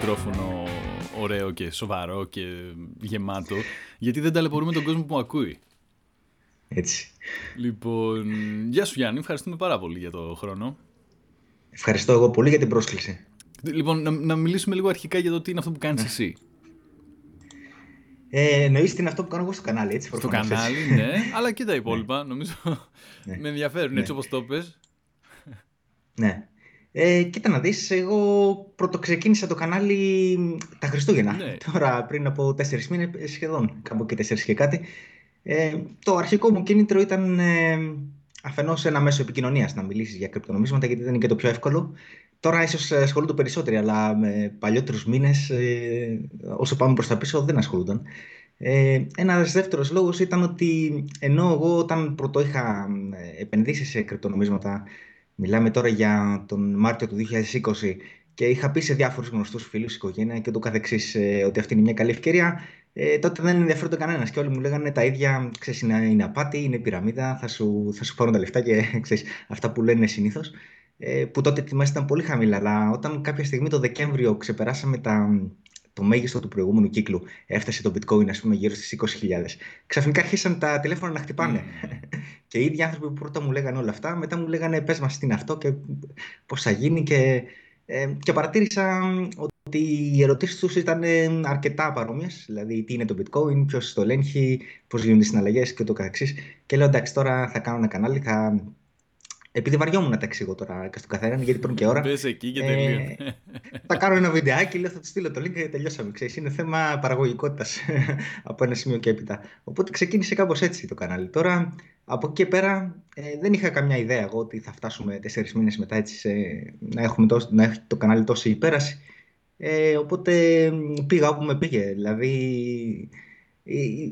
μικρόφωνο ωραίο και σοβαρό και γεμάτο, γιατί δεν ταλαιπωρούμε τον κόσμο που μου ακούει. Έτσι. Λοιπόν, γεια σου Γιάννη, ευχαριστούμε πάρα πολύ για το χρόνο. Ευχαριστώ εγώ πολύ για την πρόσκληση. Λοιπόν, να, να μιλήσουμε λίγο αρχικά για το τι είναι αυτό που κάνεις εσύ. Ε, εννοείς τι είναι αυτό που κάνω εγώ στο κανάλι, έτσι. Στο κανάλι, ναι, αλλά και τα υπόλοιπα, νομίζω. Ναι. Με ενδιαφέρουν, έτσι ναι. όπως το πες. Ναι. Ε, κοίτα να δεις, εγώ πρωτοξεκίνησα το κανάλι τα Χριστούγεννα. Ναι. Τώρα πριν από τέσσερις μήνες, σχεδόν, κάπου και τέσσερις και κάτι. Ε, το αρχικό μου κίνητρο ήταν ε, αφενός ένα μέσο επικοινωνίας να μιλήσεις για κρυπτονομίσματα, γιατί δεν είναι και το πιο εύκολο. Τώρα ίσως ασχολούνται περισσότεροι, αλλά με παλιότερους μήνες, ε, όσο πάμε προς τα πίσω, δεν ασχολούνταν. Ε, ένας δεύτερος λόγος ήταν ότι ενώ εγώ όταν πρώτο είχα ε, επενδύσει σε κρυπτονομίσματα Μιλάμε τώρα για τον Μάρτιο του 2020 και είχα πει σε διάφορους γνωστούς φίλους, οικογένεια και το καθεξής ε, ότι αυτή είναι μια καλή ευκαιρία. Ε, τότε δεν ενδιαφέρονταν κανένας και όλοι μου λέγανε τα ίδια. Ξέρεις, είναι, είναι απάτη, είναι πυραμίδα, θα σου, θα σου πάρουν τα λεφτά και ξέρεις, αυτά που λένε συνήθως. Ε, που τότε οι τιμέ ήταν πολύ χαμηλά. Αλλά όταν κάποια στιγμή το Δεκέμβριο ξεπεράσαμε τα, το μέγιστο του προηγούμενου κύκλου, έφτασε το bitcoin ας πούμε γύρω στις 20.000. Ξαφνικά αρχίσαν τα τηλέφωνα να χτυπάνε. Mm. και οι ίδιοι άνθρωποι που πρώτα μου λέγανε όλα αυτά, μετά μου λέγανε πες μας τι είναι αυτό και πώς θα γίνει και, ε, και παρατήρησα ότι οι ερωτήσεις τους ήταν ε, αρκετά παρόμοιες, δηλαδή τι είναι το bitcoin, ποιος το ελέγχει, πώς γίνονται οι συναλλαγές και το καθεξής. Και λέω εντάξει τώρα θα κάνω ένα κανάλι, θα επειδή βαριόμουν να τα εξηγώ τώρα και στον καθένα, γιατί πριν και ώρα. Μπες εκεί και τελείω. Ε, θα κάνω ένα βιντεάκι, λέω θα του στείλω το link και τελειώσαμε. Ξέρεις, είναι θέμα παραγωγικότητας από ένα σημείο και έπειτα. Οπότε ξεκίνησε κάπως έτσι το κανάλι. Τώρα από εκεί και πέρα ε, δεν είχα καμιά ιδέα εγώ ότι θα φτάσουμε τέσσερις μήνες μετά έτσι σε, να, έχουμε τόσο, να έχει το κανάλι τόση υπέραση. Ε, οπότε πήγα όπου με πήγε. Δηλαδή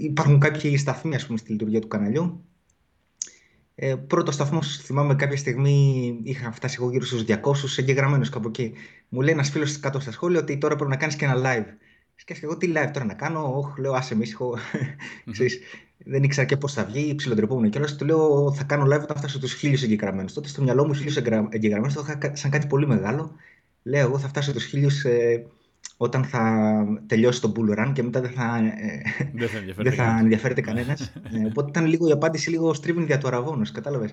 υπάρχουν κάποιοι σταθμοί ας πούμε, στη λειτουργία του καναλιού ε, πρώτο σταθμό, θυμάμαι κάποια στιγμή είχα φτάσει εγώ γύρω στους 200 εγγεγραμμένου κάπου εκεί. Μου λέει ένας φίλος κάτω στα σχόλια ότι τώρα πρέπει να κάνεις και ένα live. Σκέφτηκα εγώ τι live τώρα να κάνω; Όχι, λέω άσε μίσχο. δεν ήξερα και πώς θα βγει, ψιλοντρεπόμουν και όλα. Του λέω θα κάνω live όταν φτάσω του χίλιους εγγεγραμμένους. Τότε στο μυαλό μου χίλιους εγγεγραμμένους το είχα σαν κάτι πολύ μεγάλο. Λέω εγώ θα φτάσω του χίλιους ε, όταν θα τελειώσει το bull run και μετά δεν θα, ε, δεν θα, δεν θα ενδιαφέρεται κανένας. ε, οπότε ήταν λίγο η απάντηση λίγο στρίβουν δια του αραβόνου, κατάλαβες.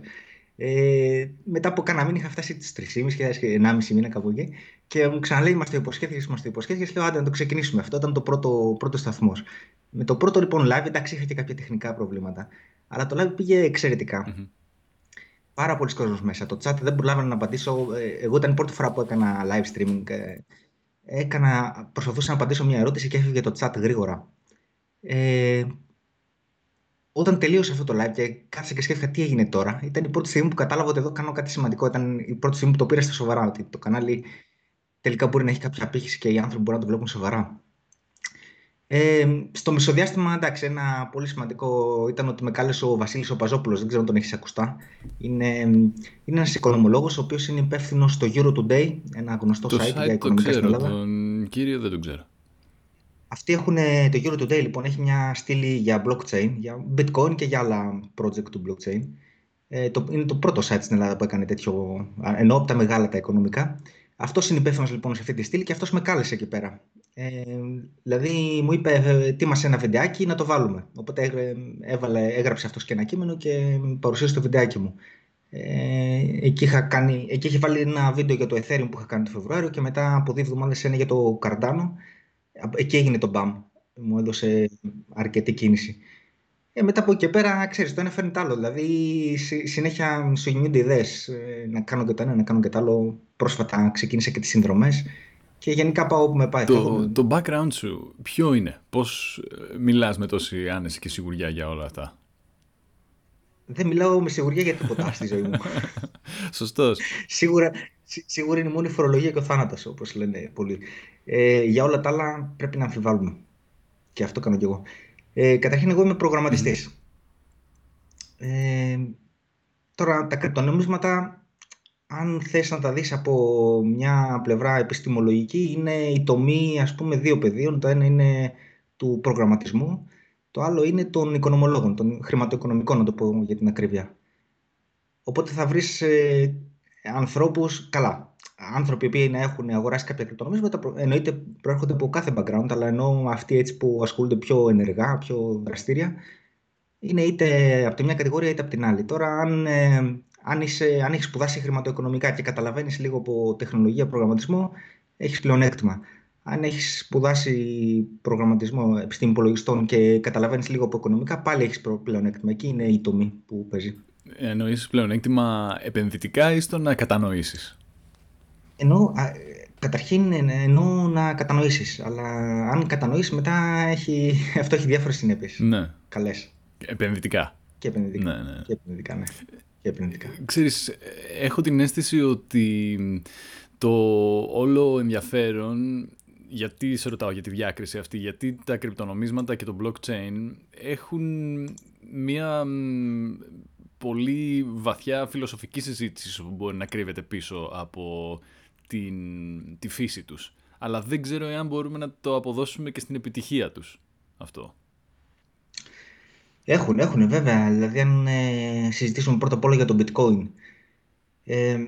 Ε, μετά από κάνα μήνα είχα φτάσει τις 3,5 και 1,5 μήνα κάπου εκεί και μου ξαναλέει: Μα το υποσχέθηκες, μα το υποσχέθηκες. Λέω: Άντε να το ξεκινήσουμε. Αυτό ήταν το πρώτο, πρώτος σταθμός. Με το πρώτο λοιπόν live, εντάξει, είχα και κάποια τεχνικά προβλήματα. Αλλά το live πήγε εξαιρετικά. Mm-hmm. Πάρα πολλοί κόσμοι μέσα. Το chat δεν προλάβαινα να απαντήσω. Ε, εγώ ήταν η πρώτη φορά που έκανα live streaming ε, έκανα, προσπαθούσα να απαντήσω μια ερώτηση και έφυγε το chat γρήγορα. Ε, όταν τελείωσε αυτό το live και κάθισα και σκέφτηκα τι έγινε τώρα, ήταν η πρώτη στιγμή που κατάλαβα ότι εδώ κάνω κάτι σημαντικό. Ήταν η πρώτη στιγμή που το πήρα στα σοβαρά. Ότι το κανάλι τελικά μπορεί να έχει κάποια απήχηση και οι άνθρωποι μπορούν να το βλέπουν σοβαρά. Ε, στο μεσοδιάστημα, εντάξει, ένα πολύ σημαντικό ήταν ότι με κάλεσε ο Βασίλης ο Παζόπουλος, δεν ξέρω αν τον έχεις ακουστά. Είναι, είναι ένας οικονομολόγος, ο οποίος είναι υπεύθυνος στο Euro Today, ένα γνωστό το site, site για οικονομικά στην Ελλάδα. Τον κύριο δεν τον ξέρω. Αυτοί έχουν, το Euro Today λοιπόν έχει μια στήλη για blockchain, για bitcoin και για άλλα project του blockchain. Ε, το, είναι το πρώτο site στην Ελλάδα που έκανε τέτοιο, ενώ από τα μεγάλα τα οικονομικά. Αυτός είναι υπεύθυνος λοιπόν σε αυτή τη στήλη και αυτός με κάλεσε εκεί πέρα. Ε, δηλαδή μου είπε ετοίμασε ένα βιντεάκι να το βάλουμε. Οπότε έβαλε, έγραψε αυτός και ένα κείμενο και παρουσίασε το βιντεάκι μου. Ε, εκεί, είχα κάνει, εκεί είχε βάλει ένα βίντεο για το Ethereum που είχα κάνει το Φεβρουάριο και μετά από δύο εβδομάδες ένα για το Cardano. Εκεί έγινε το BAM. Μου έδωσε αρκετή κίνηση. Ε, μετά από εκεί και πέρα, ξέρεις, το ένα φέρνει το άλλο. Δηλαδή, συνέχεια σου γεννιούνται ιδέες. Ε, να κάνω και το ένα, να κάνω και το άλλο. Πρόσφατα ξεκίνησα και τις συνδρομές. Και γενικά πάω όπου με πάει. Το, το background σου ποιο είναι, πώς ε, μιλάς με τόση άνεση και σιγουριά για όλα αυτά; Δεν μιλάω με σιγουριά για τίποτα στη ζωή μου. Σωστός. σίγουρα, σίγουρα είναι μόνο η φορολογία και ο θάνατος, όπως λένε πολλοί. Ε, για όλα τα άλλα πρέπει να αμφιβάλλουμε. Και αυτό κάνω κι εγώ. Ε, καταρχήν, εγώ είμαι προγραμματιστής. Ε, τώρα, τα κρυπτονομίσματα αν θες να τα δεις από μια πλευρά επιστημολογική, είναι η τομή ας πούμε δύο πεδίων. Το ένα είναι του προγραμματισμού, το άλλο είναι των οικονομολόγων, των χρηματοοικονομικών, να το πω για την ακρίβεια. Οπότε θα βρεις ε, ανθρώπους, καλά, άνθρωποι που να έχουν αγοράσει κάποια κρυπτονομίσματα εννοείται προέρχονται από κάθε background, αλλά ενώ αυτοί έτσι που ασχολούνται πιο ενεργά, πιο δραστήρια, είναι είτε από τη μια κατηγορία είτε από την άλλη. Τώρα, αν, ε, αν, είσαι, αν έχεις σπουδάσει χρηματοοικονομικά και καταλαβαίνεις λίγο από τεχνολογία, προγραμματισμό, έχεις πλεονέκτημα. Αν έχεις σπουδάσει προγραμματισμό επιστήμη υπολογιστών και καταλαβαίνεις λίγο από οικονομικά, πάλι έχεις πλεονέκτημα. Εκεί είναι η τομή που παίζει. Εννοείς πλεονέκτημα επενδυτικά ή στο να κατανοήσεις; Ενώ, καταρχήν εννοώ να κατανοήσεις, αλλά αν κατανοήσεις μετά έχει, αυτό έχει διάφορες συνέπειες. Ναι. Καλές. Επενδυτικά. Και επενδυτικά. Ναι, ναι. Και επενδυτικά, ναι. Και επενδυτικά. Ξέρεις, έχω την αίσθηση ότι το όλο ενδιαφέρον γιατί σε ρωτάω για τη διάκριση αυτή, γιατί τα κρυπτονομίσματα και το blockchain έχουν μία πολύ βαθιά φιλοσοφική συζήτηση που μπορεί να κρύβεται πίσω από την, τη φύση τους. Αλλά δεν ξέρω εάν μπορούμε να το αποδώσουμε και στην επιτυχία τους αυτό. Έχουν, έχουν βέβαια. Δηλαδή αν ε, συζητήσουμε πρώτα απ' όλα για το bitcoin. Ε,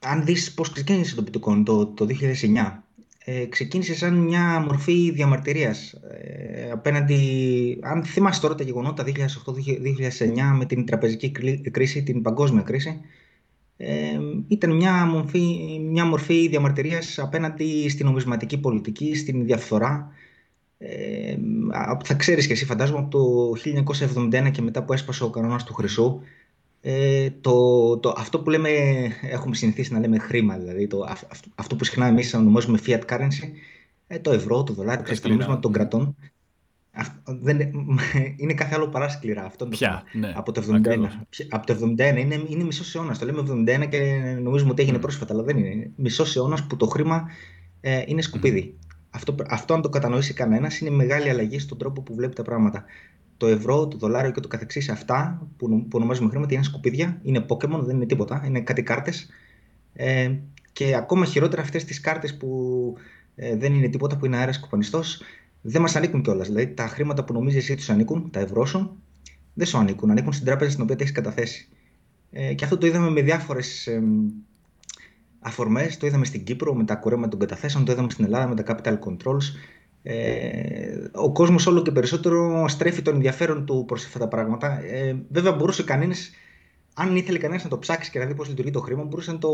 αν δεις πώς ξεκίνησε το bitcoin το, το 2009 ε, ξεκίνησε σαν μια μορφή διαμαρτυρίας ε, απέναντι, αν θυμάσαι τώρα τα γεγονότα 2008-2009 με την τραπεζική κρίση, την παγκόσμια κρίση, ε, ήταν μια μορφή, μια μορφή διαμαρτυρίας απέναντι στην νομισματική πολιτική, στην διαφθορά. Ε, θα ξέρεις και εσύ φαντάζομαι από το 1971 και μετά που έσπασε ο κανόνας του Χρυσού, ε, το, το, αυτό που λέμε, έχουμε συνηθίσει να λέμε χρήμα, δηλαδή το, αυτό που συχνά εμείς ονομάζουμε fiat currency, ε, το ευρώ, το δολάριο, τα νομίσματα των κρατών, δεν, είναι κάθε άλλο παρά σκληρά. Αυτό Ποια, ναι, από το 71. Από το 71 είναι, είναι μισός αιώνας. Το λέμε 71 και νομίζουμε ότι έγινε mm. πρόσφατα, αλλά δεν είναι. Μισός αιώνας που το χρήμα ε, είναι σκουπίδι. Mm. Αυτό, αυτό, αν το κατανοήσει κανένας, είναι μεγάλη αλλαγή στον τρόπο που βλέπει τα πράγματα το ευρώ, το δολάριο και το καθεξής, αυτά που, που ονομάζουμε χρήματα είναι σκουπίδια, είναι Pokémon, δεν είναι τίποτα, είναι κάτι κάρτες. Ε, και ακόμα χειρότερα αυτές τις κάρτες που ε, δεν είναι τίποτα, που είναι αέρας κουπανιστός, δεν μας ανήκουν κιόλας. Δηλαδή τα χρήματα που νομίζεις εσύ τους ανήκουν, τα ευρώ σου, δεν σου ανήκουν, ανήκουν στην τράπεζα στην οποία τα έχεις καταθέσει. Ε, και αυτό το είδαμε με διάφορες ε, αφορμές, το είδαμε στην Κύπρο με τα κουρέματα των καταθέσεων, το είδαμε στην Ελλάδα με τα capital controls, ε, ο κόσμος όλο και περισσότερο στρέφει τον ενδιαφέρον του προς αυτά τα πράγματα. Ε, βέβαια μπορούσε κανείς, αν ήθελε κανείς να το ψάξει και να δει πώς λειτουργεί το χρήμα, μπορούσε να το,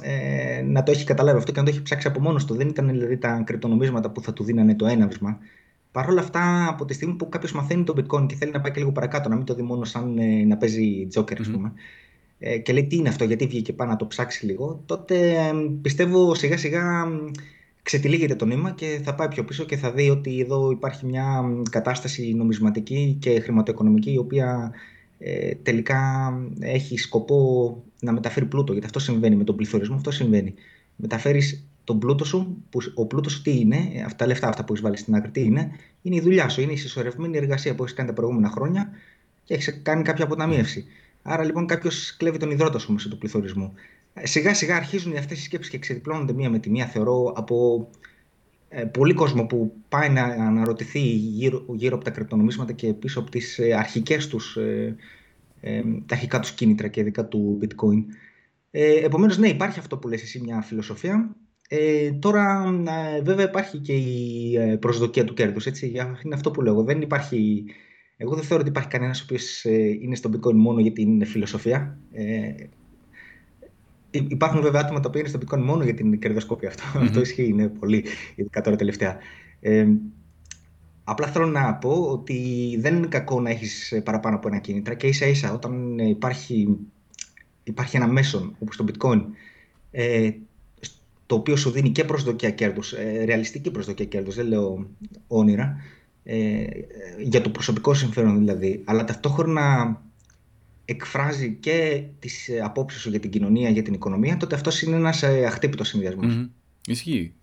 ε, να το έχει καταλάβει αυτό και να το έχει ψάξει από μόνος του. Δεν ήταν δηλαδή τα κρυπτονομίσματα που θα του δίνανε το έναυσμα. Παρ' όλα αυτά, από τη στιγμή που κάποιος μαθαίνει το bitcoin και θέλει να πάει και λίγο παρακάτω, να μην το δει μόνος σαν ε, να παίζει τζόκερ, ας πούμε, ε, και λέει τι είναι αυτό, γιατί βγήκε πάνω να το ψάξει λίγο, τότε ε, πιστεύω σιγά σιγά ξετυλίγεται το νήμα και θα πάει πιο πίσω και θα δει ότι εδώ υπάρχει μια κατάσταση νομισματική και χρηματοοικονομική η οποία ε, τελικά έχει σκοπό να μεταφέρει πλούτο. Γιατί αυτό συμβαίνει με τον πληθωρισμό, αυτό συμβαίνει. Μεταφέρεις τον πλούτο σου, που ο πλούτος σου τι είναι, αυτά τα λεφτά αυτά που έχεις βάλει στην άκρη, τι είναι, είναι η δουλειά σου, είναι η συσσωρευμένη εργασία που έχεις κάνει τα προηγούμενα χρόνια και έχεις κάνει κάποια αποταμίευση. Άρα λοιπόν κάποιος κλέβει τον υδρότα σου μέσα του πληθωρισμού. Σιγά σιγά αρχίζουν αυτές οι σκέψεις και ξεδιπλώνονται μία με τη μία θεωρώ από ε, πολύ κόσμο που πάει να αναρωτηθεί γύρω, γύρω από τα κρυπτονομίσματα και πίσω από τις ε, αρχικές τους ε, ε, τα αρχικά τους κίνητρα και ειδικά του bitcoin. Ε, επομένως ναι υπάρχει αυτό που λες εσύ μια φιλοσοφία. Ε, τώρα ε, βέβαια υπάρχει και η προσδοκία του κέρδους έτσι, είναι αυτό που λέω. Δεν υπάρχει εγώ δεν θεωρώ ότι υπάρχει κανένας ο οποίος είναι στο bitcoin μόνο γιατί είναι φιλοσοφία Υπάρχουν βέβαια άτομα τα οποία είναι στο bitcoin μόνο για την κερδοσκόπια. Αυτό, mm-hmm. αυτό ισχύει, είναι πολύ, ειδικά τώρα τελευταία. Ε, απλά θέλω να πω ότι δεν είναι κακό να έχεις παραπάνω από ένα κίνητρα και ίσα ίσα όταν υπάρχει, υπάρχει ένα μέσο όπως το bitcoin ε, το οποίο σου δίνει και προσδοκία κέρδους, ε, ρεαλιστική προσδοκία κέρδους, δεν λέω όνειρα, ε, για το προσωπικό συμφέρον δηλαδή, αλλά ταυτόχρονα εκφράζει και τις ε, απόψεις σου για την κοινωνία, για την οικονομία, τότε αυτός είναι ένας ε, αχτύπητος συνδυασμός. Mm-hmm. Ισχύει.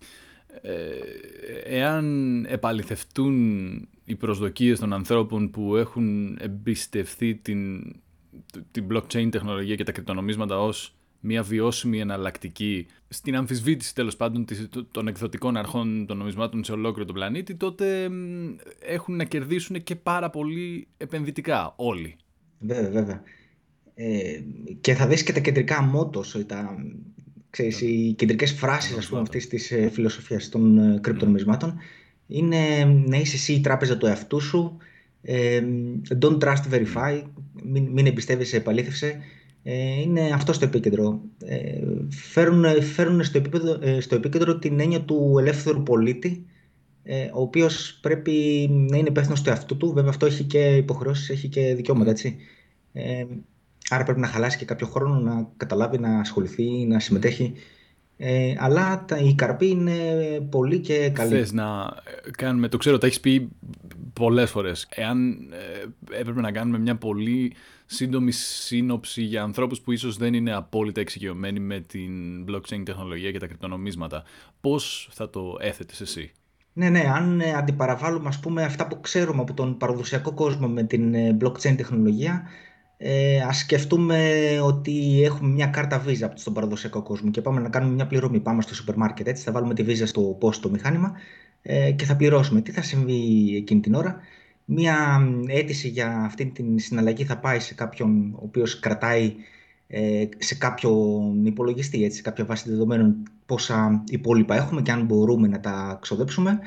Ε, εάν επαληθευτούν οι προσδοκίες των ανθρώπων που έχουν εμπιστευτεί την, την blockchain τεχνολογία και τα κρυπτονομίσματα ως μια βιώσιμη εναλλακτική στην αμφισβήτηση τέλος πάντων των εκδοτικών αρχών των νομισμάτων σε ολόκληρο τον πλανήτη, τότε έχουν να κερδίσουν και πάρα πολύ επενδυτικά όλοι. Βέβαια, βέβαια. Ε, και θα δεις και τα κεντρικά μότος, τα, ξέρεις, οι κεντρικές φράσεις ας πούμε, αυτής της ε, φιλοσοφίας των ε, κρυπτονομισμάτων είναι να είσαι εσύ η τράπεζα του εαυτού σου, ε, don't trust verify, μην, μην εμπιστεύεσαι, επαλήθευσε. Ε, είναι αυτό στο επίκεντρο. Ε, φέρουν, φέρουν στο, επίπεδο, ε, στο επίκεντρο την έννοια του ελεύθερου πολίτη, ε, ο οποίος πρέπει να είναι υπεύθυνος του εαυτού του. Βέβαια αυτό έχει και υποχρεώσεις, έχει και δικαιώματα, έτσι. Ε, άρα πρέπει να χαλάσει και κάποιο χρόνο να καταλάβει, να ασχοληθεί, να συμμετέχει. Ε, αλλά τα, η καρπή είναι πολύ και καλή. Θες να κάνουμε, το ξέρω, τα έχεις πει πολλές φορές. Εάν ε, έπρεπε να κάνουμε μια πολύ σύντομη σύνοψη για ανθρώπους που ίσως δεν είναι απόλυτα εξοικειωμένοι με την blockchain τεχνολογία και τα κρυπτονομίσματα, πώς θα το έθετες εσύ; Ναι, ναι, αν ε, αντιπαραβάλλουμε ας πούμε αυτά που ξέρουμε από τον παραδοσιακό κόσμο με την ε, blockchain τεχνολογία, ε, ας σκεφτούμε ότι έχουμε μια κάρτα Visa στον παραδοσιακό κόσμο και πάμε να κάνουμε μια πληρωμή. Πάμε στο σούπερ μάρκετ, έτσι, θα βάλουμε τη Visa στο πόστο μηχάνημα ε, και θα πληρώσουμε. Τι θα συμβεί εκείνη την ώρα; Μια αίτηση για αυτή την συναλλαγή θα πάει σε κάποιον ο οποίος κρατάει ε, σε κάποιον υπολογιστή, έτσι, σε κάποια βάση δεδομένων πόσα υπόλοιπα έχουμε και αν μπορούμε να τα ξοδέψουμε.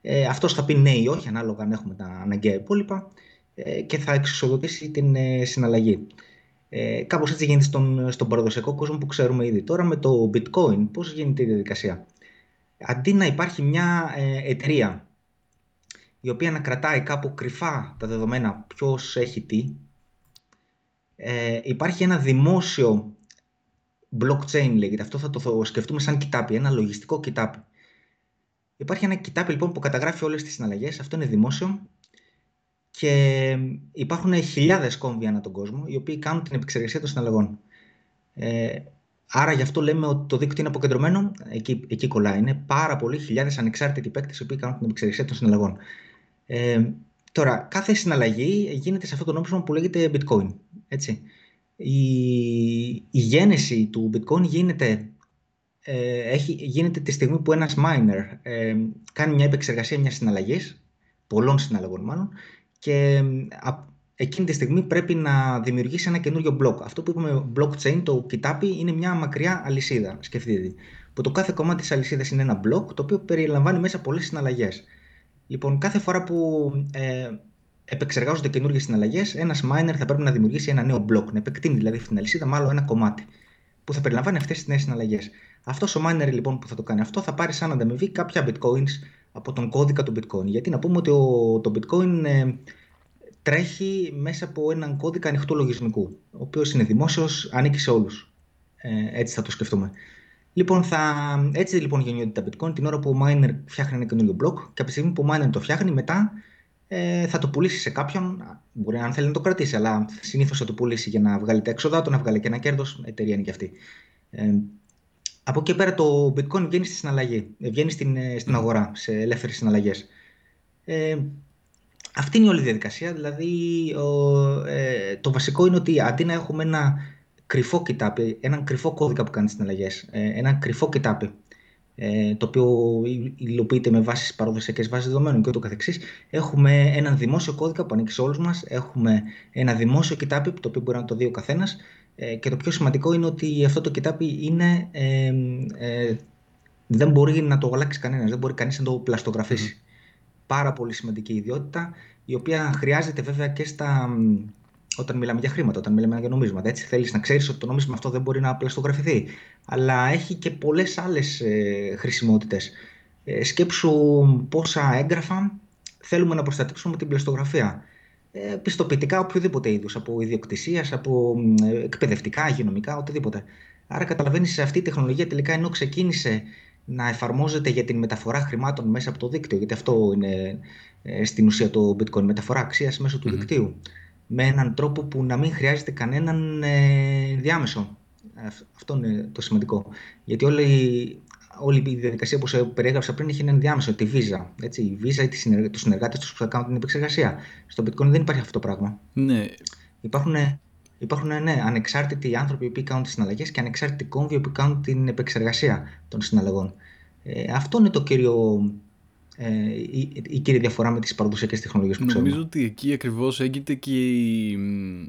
Ε, αυτός θα πει ναι ή όχι, ανάλογα αν έχουμε τα αναγκαία υπόλοιπα ε, και θα εξοδοτήσει την ε, συναλλαγή. Ε, κάπως έτσι γίνεται στον, στον παραδοσιακό κόσμο που ξέρουμε ήδη. Τώρα με το bitcoin πώς γίνεται η διαδικασία; Αντί να υπάρχει μια ε, εταιρεία η οποία να κρατάει κάπου κρυφά τα δεδομένα ποιος έχει τι, ε, υπάρχει ένα δημόσιο blockchain λέγεται. Αυτό θα το σκεφτούμε σαν κοιτάπι, ένα λογιστικό κοιτάπι. Υπάρχει ένα κοιτάπι λοιπόν που καταγράφει όλες τις συναλλαγές, αυτό είναι δημόσιο και υπάρχουν χιλιάδες κόμβοι ανά τον κόσμο οι οποίοι κάνουν την επεξεργασία των συναλλαγών. Ε, Άρα γι' αυτό λέμε ότι το δίκτυο είναι αποκεντρωμένο, εκεί, εκεί κολλάει. Είναι πάρα πολλοί χιλιάδες ανεξάρτητοι παίκτες οι οποίοι κάνουν την επεξεργασία των συναλλαγών. Ε, τώρα, κάθε συναλλαγή γίνεται σε αυτό το νόμισμα που λέγεται bitcoin. Έτσι. Η, η γένεση του bitcoin γίνεται, ε, έχει, γίνεται τη στιγμή που ένας miner ε, κάνει μια επεξεργασία μιας συναλλαγής, πολλών συναλλαγών μάλλον, και εκείνη τη στιγμή πρέπει να δημιουργήσει ένα καινούριο block. Αυτό που είπαμε blockchain, το κοιτάπι, είναι μια μακριά αλυσίδα, σκεφτείτε. Που το κάθε κομμάτι της αλυσίδας είναι ένα block, το οποίο περιλαμβάνει μέσα πολλές συναλλαγές. Λοιπόν, κάθε φορά που ε, επεξεργάζονται καινούργιες συναλλαγές, ένας miner θα πρέπει να δημιουργήσει ένα νέο block, να επεκτείνει δηλαδή αυτή την αλυσίδα με άλλο ένα κομμάτι, που θα περιλαμβάνει αυτές τις νέες συναλλαγές. Αυτός ο miner λοιπόν που θα το κάνει αυτό θα πάρει σαν ανταμοιβή κάποια bitcoins από τον κώδικα του bitcoin. Γιατί να πούμε ότι ο, το bitcoin ε, τρέχει μέσα από έναν κώδικα ανοιχτού λογισμικού, ο οποίος είναι δημόσιος, ανήκει σε όλους. Ε, έτσι θα το σκεφτούμε. Λοιπόν, θα... Έτσι λοιπόν γεννιόνται τα bitcoin την ώρα που ο miner φτιάχνει ένα καινούριο block και από τη στιγμή που ο miner το φτιάχνει μετά ε, θα το πουλήσει σε κάποιον, μπορεί αν θέλει να το κρατήσει, αλλά συνήθως θα το πουλήσει για να βγάλει τα έξοδά του, να βγάλει και ένα κέρδος, εταιρεία είναι και αυτή. Ε, από εκεί πέρα το bitcoin βγαίνει στη συναλλαγή, ε, βγαίνει στην, ε, στην αγορά, σε ελεύθερες συναλλαγές. Ε, αυτή είναι η όλη η διαδικασία. Δηλαδή, ε, το βασικό είναι ότι αντί να έχουμε ένα κρυφό κοιτάπι, έναν κρυφό κώδικα που κάνει τι συναλλαγές, ε, ένα κρυφό κοιτάπι, ε, το οποίο υλοποιείται με βάσεις παραδοσιακές βάσεις δεδομένων και ούτω καθεξής, έχουμε έναν δημόσιο κώδικα που ανήκει σε όλους μας, έχουμε ένα δημόσιο κοιτάπι, το οποίο μπορεί να το δει ο καθένας. Ε, και το πιο σημαντικό είναι ότι αυτό το κοιτάπι είναι, ε, ε, δεν μπορεί να το αλλάξει κανένας, δεν μπορεί κανείς να το πλαστογραφήσει πάρα πολύ σημαντική ιδιότητα, η οποία χρειάζεται βέβαια και στα, όταν μιλάμε για χρήματα, όταν μιλάμε για νομίσματα. Έτσι θέλεις να ξέρεις ότι το νόμισμα αυτό δεν μπορεί να πλαστογραφηθεί. Αλλά έχει και πολλές άλλες ε, χρησιμότητες. Ε, σκέψου πόσα έγγραφα θέλουμε να προστατεύσουμε την πλαστογραφία. Ε, πιστοποιητικά οποιοδήποτε είδους, από ιδιοκτησίας, από ε, εκπαιδευτικά, υγειονομικά, οτιδήποτε. Άρα καταλαβαίνεις αυτή η τεχνολογία τελικά ενώ ξεκίνησε να εφαρμόζεται για την μεταφορά χρημάτων μέσα από το δίκτυο, γιατί αυτό είναι ε, στην ουσία το bitcoin, μεταφορά αξίας μέσω του δικτύου, με έναν τρόπο που να μην χρειάζεται κανέναν ε, διάμεσο. Αυτό είναι το σημαντικό. Γιατί όλη, όλη η διαδικασία που σε περιέγραψα πριν έχει έναν διάμεσο, τη Visa. Έτσι, η Visa ή τους συνεργάτες τους που θα κάνουν την επεξεργασία. Στο bitcoin δεν υπάρχει αυτό το πράγμα. Ναι. Υπάρχουν Υπάρχουν ναι, ανεξάρτητοι άνθρωποι που κάνουν τις συναλλαγές και ανεξάρτητοι κόμβοι που κάνουν την επεξεργασία των συναλλαγών. Ε, αυτό είναι το κύριο ε, η, η κύρια διαφορά με τις παραδοσιακές τεχνολογίες που ξέρουμε. Νομίζω ότι εκεί ακριβώς έγκυται και η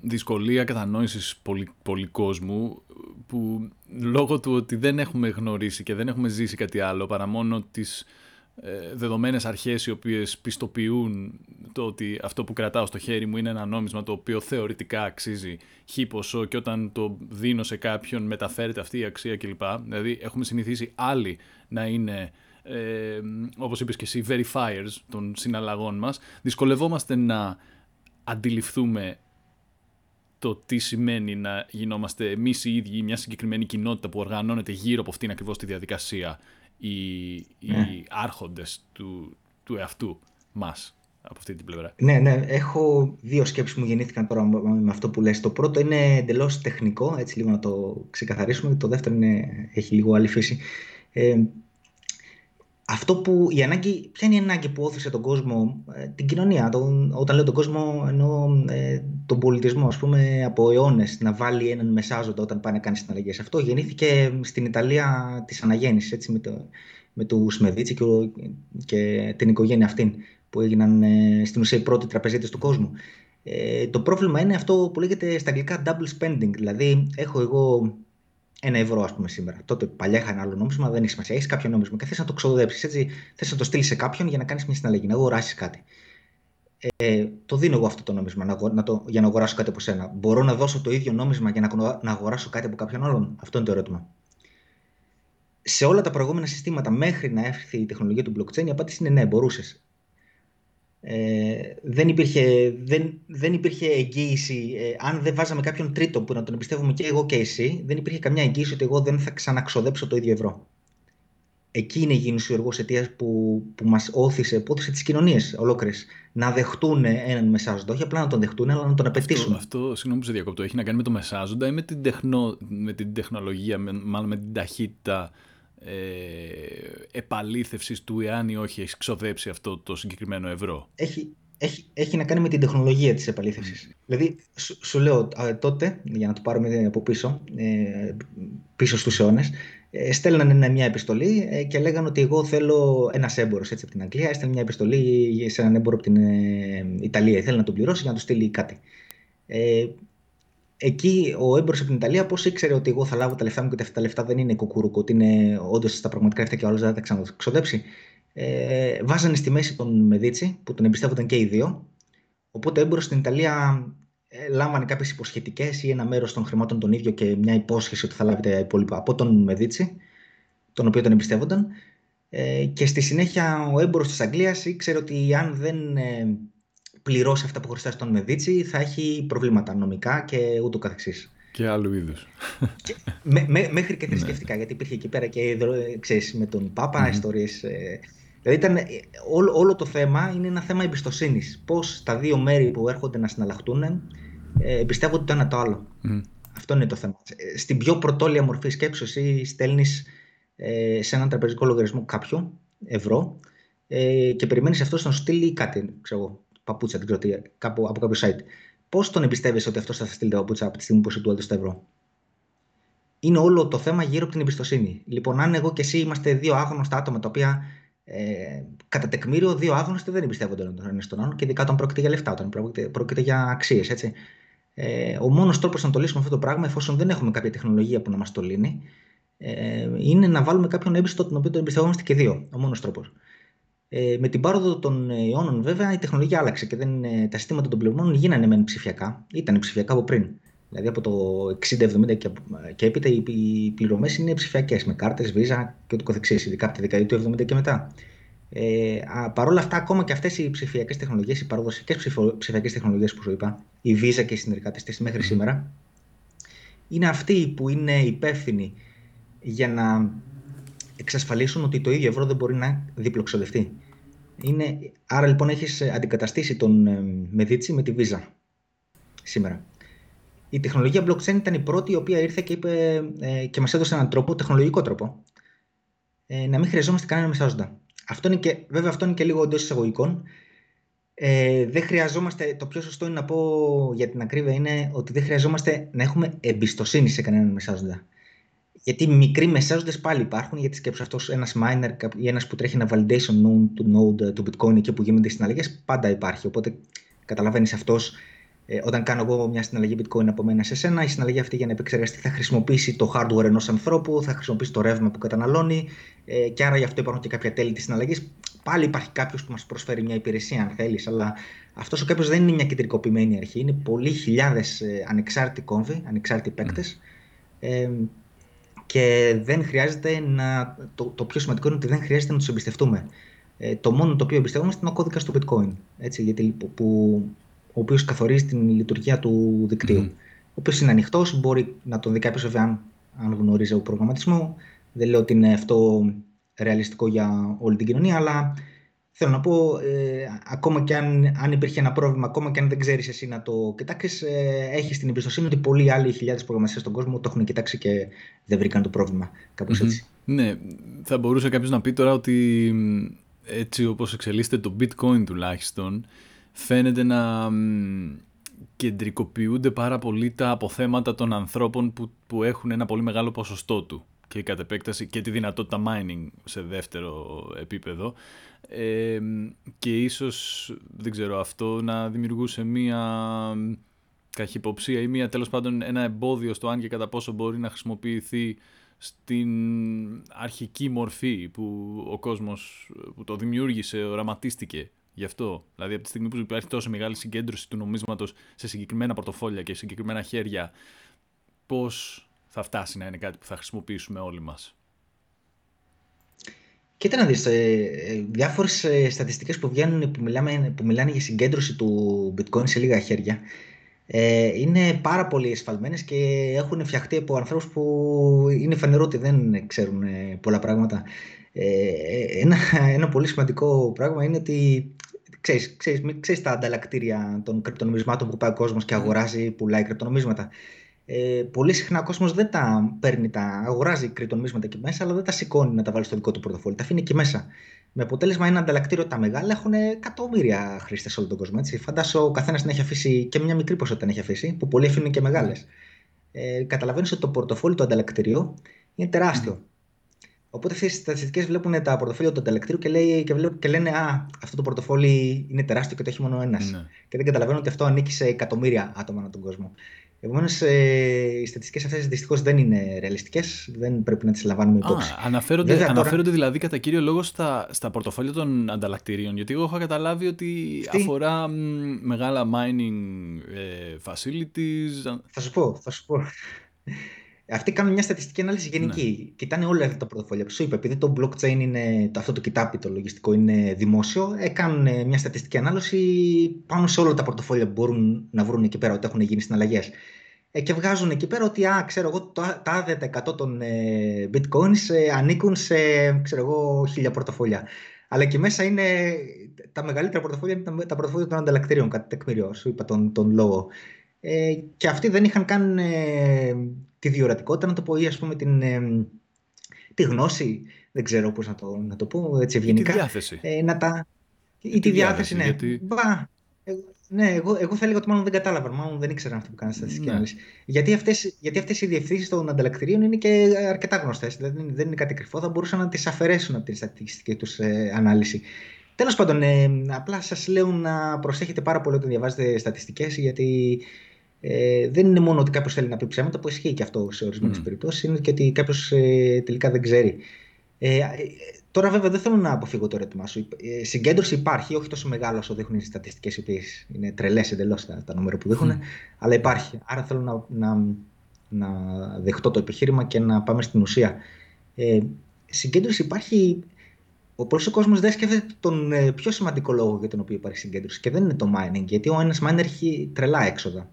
δυσκολία κατανόησης πολλή, κόσμου που λόγω του ότι δεν έχουμε γνωρίσει και δεν έχουμε ζήσει κάτι άλλο παρά μόνο τις ε, δεδομένες αρχές οι οποίες πιστοποιούν το ότι αυτό που κρατάω στο χέρι μου είναι ένα νόμισμα το οποίο θεωρητικά αξίζει χι ποσό και όταν το δίνω σε κάποιον μεταφέρεται αυτή η αξία κλπ. Δηλαδή έχουμε συνηθίσει άλλοι να είναι ε, όπως είπες και εσύ verifiers των συναλλαγών μας δυσκολευόμαστε να αντιληφθούμε το τι σημαίνει να γινόμαστε εμείς οι ίδιοι μια συγκεκριμένη κοινότητα που οργανώνεται γύρω από αυτήν ακριβώς τη διαδικασία οι, ναι. οι άρχοντες του, του εαυτού μας από αυτή την πλευρά. Ναι, ναι. Έχω δύο σκέψεις που μου γεννήθηκαν τώρα με αυτό που λες. Το πρώτο είναι εντελώς τεχνικό, έτσι λίγο να το ξεκαθαρίσουμε. Το δεύτερο είναι, έχει λίγο άλλη φύση. Ε, αυτό που η ανάγκη, ποια είναι η ανάγκη που όθησε τον κόσμο, ε, την κοινωνία, τον, όταν λέω τον κόσμο εννοώ ε, τον πολιτισμό, ας πούμε, από αιώνες να βάλει έναν μεσάζοντα όταν πάει να κάνει συναλλαγές. Αυτό γεννήθηκε στην Ιταλία της αναγέννησης, έτσι, με, το, με τους Μεδίτσι και, και την οικογένεια αυτήν, που έγιναν ε, στην ουσία οι πρώτοι τραπεζίτες του κόσμου. Ε, το πρόβλημα είναι αυτό που λέγεται στα αγγλικά double spending, δηλαδή έχω εγώ ένα ευρώ, ας πούμε, σήμερα. Τότε παλιά είχα ένα άλλο νόμισμα, δεν έχει σημασία. Έχεις κάποιο νόμισμα και θες να το ξοδέψεις. Έτσι, θες να το στείλεις σε κάποιον για να κάνεις μια συναλλαγή, να αγοράσεις κάτι. Ε, το δίνω εγώ αυτό το νόμισμα να, να το, για να αγοράσω κάτι από σένα. Μπορώ να δώσω το ίδιο νόμισμα για να, να αγοράσω κάτι από κάποιον άλλον; Αυτό είναι το ερώτημα. Σε όλα τα προηγούμενα συστήματα, μέχρι να έρθει η τεχνολογία του blockchain, η απάντηση είναι ναι, μπορούσες. Ε, δεν, υπήρχε, δεν, δεν υπήρχε εγγύηση. Ε, αν δεν βάζαμε κάποιον τρίτο που να τον εμπιστεύουμε και εγώ και εσύ, δεν υπήρχε καμιά εγγύηση ότι εγώ δεν θα ξαναξοδέψω το ίδιο ευρώ. Εκεί είναι η γίνηση ο αιτίας που, που μας όθησε, που όθησε τις κοινωνίες ολόκληρες να δεχτούν έναν μεσάζοντα. Όχι απλά να τον δεχτούν, αλλά να τον απαιτήσουν. Αυτό, αυτό συγγνώμη που σε διακόπτω, έχει να κάνει με το μεσάζοντα ή με την, τεχνο, με την τεχνολογία, με, μάλλον με την ταχύτητα ε, επαλήθευσης του εάν ή όχι έχει ξοδέψει αυτό το συγκεκριμένο ευρώ. Έχει, έχει, έχει να κάνει με την τεχνολογία της επαλήθευσης. Mm. Δηλαδή, σου, λέω τότε, για να το πάρουμε από πίσω, ε, πίσω στους αιώνες, ε, στέλνανε μια επιστολή ε, και λέγανε ότι εγώ θέλω ένας έμπορο από την Αγγλία. Έστελνε μια επιστολή σε έναν έμπορο από την ε, Ιταλία. Ήθελε να τον πληρώσει για να του στείλει κάτι. Ε, εκεί ο έμπορος από την Ιταλία πώς ήξερε ότι εγώ θα λάβω τα λεφτά μου και ότι αυτά τα λεφτά δεν είναι κουκούρουκο, ότι είναι όντως στα πραγματικά λεφτά και ο άλλος δεν θα τα ξαναξοδέψει. Ε, βάζανε στη μέση τον Μεδίτσι που τον εμπιστεύονταν και οι δύο. Οπότε ο έμπορος στην Ιταλία ε, λάμβανε κάποιες υποσχετικές ή ένα μέρος των χρημάτων τον ίδιο και μια υπόσχεση ότι θα λάβει τα υπόλοιπα από τον Μεδίτσι, τον οποίο τον εμπιστεύονταν. Ε, και στη συνέχεια ο έμπορος της Αγγλίας ήξερε ότι αν δεν ε, πληρώσει αυτά που χρωστά στον Μεδίτσι, θα έχει προβλήματα νομικά και ούτω καθεξής. Και άλλου είδους. μέχρι και θρησκευτικά, ναι. γιατί υπήρχε εκεί πέρα και ξέρεις, με τον Πάπα mm. ιστορίες. Ε, δηλαδή ήταν, ε, όλο, όλο το θέμα είναι ένα θέμα εμπιστοσύνης. Πώς τα δύο μέρη που έρχονται να συναλλαχτούν ε, εμπιστεύονται το ένα το άλλο. Αυτό είναι το θέμα. Ε, στην πιο πρωτόλια μορφή σκέψης, εσύ στέλνεις ε, σε έναν τραπεζικό λογαριασμό κάποιου ευρώ ε, και περιμένεις αυτό να σου στείλει κάτι, ξέρω παπούτσα, δεν ξέρω τι, κάπου, από κάποιο site. Πώς τον εμπιστεύεσαι ότι αυτός θα στείλει τα παπούτσα από τη στιγμή που σου του έδωσε ευρώ; Είναι όλο το θέμα γύρω από την εμπιστοσύνη. Λοιπόν, αν εγώ και εσύ είμαστε δύο άγνωστα άτομα τα οποία ε, κατά τεκμήριο δύο άγνωστοι δεν εμπιστεύονται τον ένα στον άλλον και ειδικά όταν πρόκειται για λεφτά, όταν πρόκειται, πρόκειται για αξίες. Ε, ο μόνος τρόπος να το λύσουμε αυτό το πράγμα, εφόσον δεν έχουμε κάποια τεχνολογία που να μας το λύνει, ε, είναι να βάλουμε κάποιον έμπιστο τον οποίο τον εμπιστευόμαστε και δύο. Ο μόνος τρόπος. Ε, με την πάροδο των αιώνων, βέβαια, η τεχνολογία άλλαξε και δεν, ε, τα συστήματα των πληρωμών γίνανε μεν ψηφιακά. Ήταν ψηφιακά από πριν. Δηλαδή από το 60-70 και, και έπειτα οι, οι πληρωμές είναι ψηφιακές με κάρτες, βίζα και ούτω καθεξής, ειδικά από τη δεκαετία του 70 και μετά. Ε, Παρ' όλα αυτά, ακόμα και αυτές οι ψηφιακές τεχνολογίες, οι παραδοσιακές ψηφιακές τεχνολογίες που σου είπα, η Visa και οι συνεργάτες της μέχρι σήμερα, είναι αυτοί που είναι υπεύθυνοι για να εξασφαλίσουν ότι το ίδιο ευρώ δεν μπορεί να διπλοξοδευτεί. Είναι, άρα λοιπόν έχεις αντικαταστήσει τον ε, Μεδίτσι με τη Visa σήμερα. Η τεχνολογία blockchain ήταν η πρώτη η οποία ήρθε και, είπε, ε, και μας έδωσε έναν τρόπο, τεχνολογικό τρόπο, ε, να μην χρειαζόμαστε κανένα μεσάζοντα. Αυτό είναι και, βέβαια αυτό είναι και λίγο εντός εισαγωγικών. Ε, δεν χρειαζόμαστε, το πιο σωστό είναι να πω για την ακρίβεια είναι ότι δεν χρειαζόμαστε να έχουμε εμπιστοσύνη σε κανέναν μεσάζοντα γιατί μικροί μεσάζοντες πάλι υπάρχουν, γιατί σκέψω αυτός ένας miner ή ένας που τρέχει ένα validation node του node του bitcoin εκεί που γίνονται οι συναλλαγές, πάντα υπάρχει. Οπότε καταλαβαίνεις αυτός, ε, όταν κάνω εγώ μια συναλλαγή bitcoin από μένα σε σένα, η συναλλαγή αυτή για να επεξεργαστεί θα χρησιμοποιήσει το hardware ενός ανθρώπου, θα χρησιμοποιήσει το ρεύμα που καταναλώνει ε, και άρα γι' αυτό υπάρχουν και κάποια τέλη της συναλλαγής. Πάλι υπάρχει κάποιος που μας προσφέρει μια υπηρεσία, αν θέλεις, αλλά αυτός ο κάποιος δεν είναι μια κεντρικοποιημένη αρχή. Είναι πολλοί χιλιάδες ε, ανεξάρτητοι κόμβοι, ανεξάρτητοι παίκτες. Ε, και δεν χρειάζεται να. Το, το πιο σημαντικό είναι ότι δεν χρειάζεται να τους εμπιστευτούμε. Ε, το μόνο το οποίο εμπιστεύομαστε είναι ο κώδικα του Bitcoin. Έτσι, γιατί, που, που, ο οποίος καθορίζει την λειτουργία του δικτύου. Mm. Ο οποίος είναι ανοιχτός, μπορεί να τον δει κάποιος βέβαια αν, αν γνωρίζει από προγραμματισμό. Δεν λέω ότι είναι αυτό ρεαλιστικό για όλη την κοινωνία, αλλά θέλω να πω, ε, ακόμα και αν, αν υπήρχε ένα πρόβλημα, ακόμα και αν δεν ξέρεις εσύ να το κοιτάξεις, ε, έχεις την εμπιστοσύνη ότι πολλοί άλλοι χιλιάδες προγραμματιστές στον κόσμο το έχουν κοιτάξει και δεν βρήκαν το πρόβλημα. Κάπως έτσι. Ναι, θα μπορούσε κάποιος να πει τώρα ότι έτσι όπως εξελίσσεται το bitcoin τουλάχιστον, φαίνεται να κεντρικοποιούνται πάρα πολύ τα αποθέματα των ανθρώπων που, που έχουν ένα πολύ μεγάλο ποσοστό του και κατ' επέκταση και τη δυνατότητα mining σε δεύτερο επίπεδο ε, και ίσως, δεν ξέρω, αυτό να δημιουργούσε μία καχυποψία ή μία τέλος πάντων ένα εμπόδιο στο αν και κατά πόσο μπορεί να χρησιμοποιηθεί στην αρχική μορφή που ο κόσμος που το δημιούργησε, οραματίστηκε γι' αυτό. Δηλαδή από τη στιγμή που υπάρχει τόσο μεγάλη συγκέντρωση του νομίσματος σε συγκεκριμένα πορτοφόλια και συγκεκριμένα χέρια, πώς θα φτάσει να είναι κάτι που θα χρησιμοποιήσουμε όλοι μας; Κοίτα να δεις, ε, ε, διάφορες ε, στατιστικές που βγαίνουν που, μιλάμε, που μιλάνε για συγκέντρωση του bitcoin σε λίγα χέρια ε, είναι πάρα πολύ εσφαλμένες και έχουν φτιαχτεί από ανθρώπους που είναι φανερό ότι δεν ξέρουν ε, πολλά πράγματα. Ε, ένα, ένα πολύ σημαντικό πράγμα είναι ότι ξέρεις, ξέρεις, ξέρεις τα ανταλλακτήρια των κρυπτονομισμάτων που πάει ο κόσμος και αγοράζει, πουλάει κρυπτονομίσματα. Ε, πολύ συχνά ο κόσμος δεν τα παίρνει, τα αγοράζει κρυπτονομίσματα εκεί μέσα, αλλά δεν τα σηκώνει να τα βάλει στο δικό του πορτοφόλι. Τα αφήνει εκεί μέσα. Με αποτέλεσμα ένα ανταλλακτήριο τα μεγάλα έχουν εκατομμύρια χρήστες σε όλο τον κόσμο. Έτσι. Φαντάσου ο καθένας να έχει αφήσει και μια μικρή ποσότητα να έχει αφήσει, που πολλοί αφήνουν και μεγάλες. Ε, Καταλαβαίνεις ότι το πορτοφόλι του ανταλλακτηρίου είναι τεράστιο. Οπότε αυτές οι στατιστικές βλέπουν τα πορτοφόλια του ανταλλακτήριου και, λέει, και, και λένε Α, αυτό το πορτοφόλι είναι τεράστιο και το έχει μόνο ένας. Ναι. Και δεν καταλαβαίνουν ότι αυτό ανήκει σε εκατομμύρια άτομα ανά τον κόσμο. Επομένως, ε, οι στατιστικές αυτές δυστυχώς δεν είναι ρεαλιστικές, δεν πρέπει να τις λαμβάνουμε υπόψη. Α, αναφέρονται, Βέβαια, αναφέρονται δηλαδή κατά κύριο λόγο στα, στα πορτοφόλια των ανταλλακτηρίων. Γιατί εγώ έχω καταλάβει ότι αφορά μεγάλα mining ε, facilities. Θα σου πω, θα σου πω. Αυτοί κάνουν μια στατιστική ανάλυση γενική. Ναι. Κοιτάνε όλα τα πορτοφόλια. Σου είπα, επειδή το blockchain είναι, αυτό το κοιτάπι, το λογιστικό είναι δημόσιο, ε, κάνουν μια στατιστική ανάλυση πάνω σε όλα τα πορτοφόλια που μπορούν να βρουν εκεί πέρα ότι έχουν γίνει συναλλαγές. Ε, και βγάζουν εκεί πέρα ότι, α, ξέρω εγώ, τα 100 των ε, bitcoins ε, ανήκουν σε, ξέρω εγώ, χίλια πορτοφόλια. Αλλά εκεί μέσα είναι τα μεγαλύτερα πορτοφόλια είναι τα, τα πορτοφόλια των ανταλλακτηρίων, κατά τεκμηριό. Σου είπα τον, τον λόγο. Ε, και αυτοί δεν είχαν καν ε, τη διορατικότητα, να το πω, ή ας πούμε την, ε, τη γνώση, δεν ξέρω πώς να το, να το πω έτσι ευγενικά. Ή τη διάθεση. Ε, να τα... Ή, τη, διάθεση, ναι. Γιατί... Μπα, ε, ναι, εγώ, εγώ θα έλεγα ότι μάλλον δεν κατάλαβαν, μάλλον δεν ήξεραν αυτό που κάνανε στατιστική ναι. ανάλυση. Γιατί αυτές γιατί αυτές οι διευθύνσεις των ανταλλακτηρίων είναι και αρκετά γνωστές. Δεν, δεν είναι κάτι κρυφό, θα μπορούσαν να τις αφαιρέσουν από την στατιστική τους ε, ανάλυση. Τέλος πάντων, ε, απλά σας λέω να προσέχετε πάρα πολύ όταν διαβάζετε στατιστικές, γιατί ε, δεν είναι μόνο ότι κάποιος θέλει να πει ψέματα, που ισχύει και αυτό σε ορισμένες mm. περιπτώσεις, είναι και ότι κάποιος ε, τελικά δεν ξέρει. Ε, ε, τώρα, βέβαια, δεν θέλω να αποφύγω το ερώτημά σου. Ε, συγκέντρωση υπάρχει, όχι τόσο μεγάλο όσο δείχνουν οι στατιστικές, οι οποίες είναι τρελές εντελώς τα, τα νούμερα που δείχνουν, mm. αλλά υπάρχει. Άρα θέλω να, να, να δεχτώ το επιχείρημα και να πάμε στην ουσία. Ε, συγκέντρωση υπάρχει. Ο πολλή κόσμος δεν σκέφτεται τον ε, πιο σημαντικό λόγο για τον οποίο υπάρχει συγκέντρωση και δεν είναι το mining. Γιατί ο ένας miner έχει τρελά έξοδα.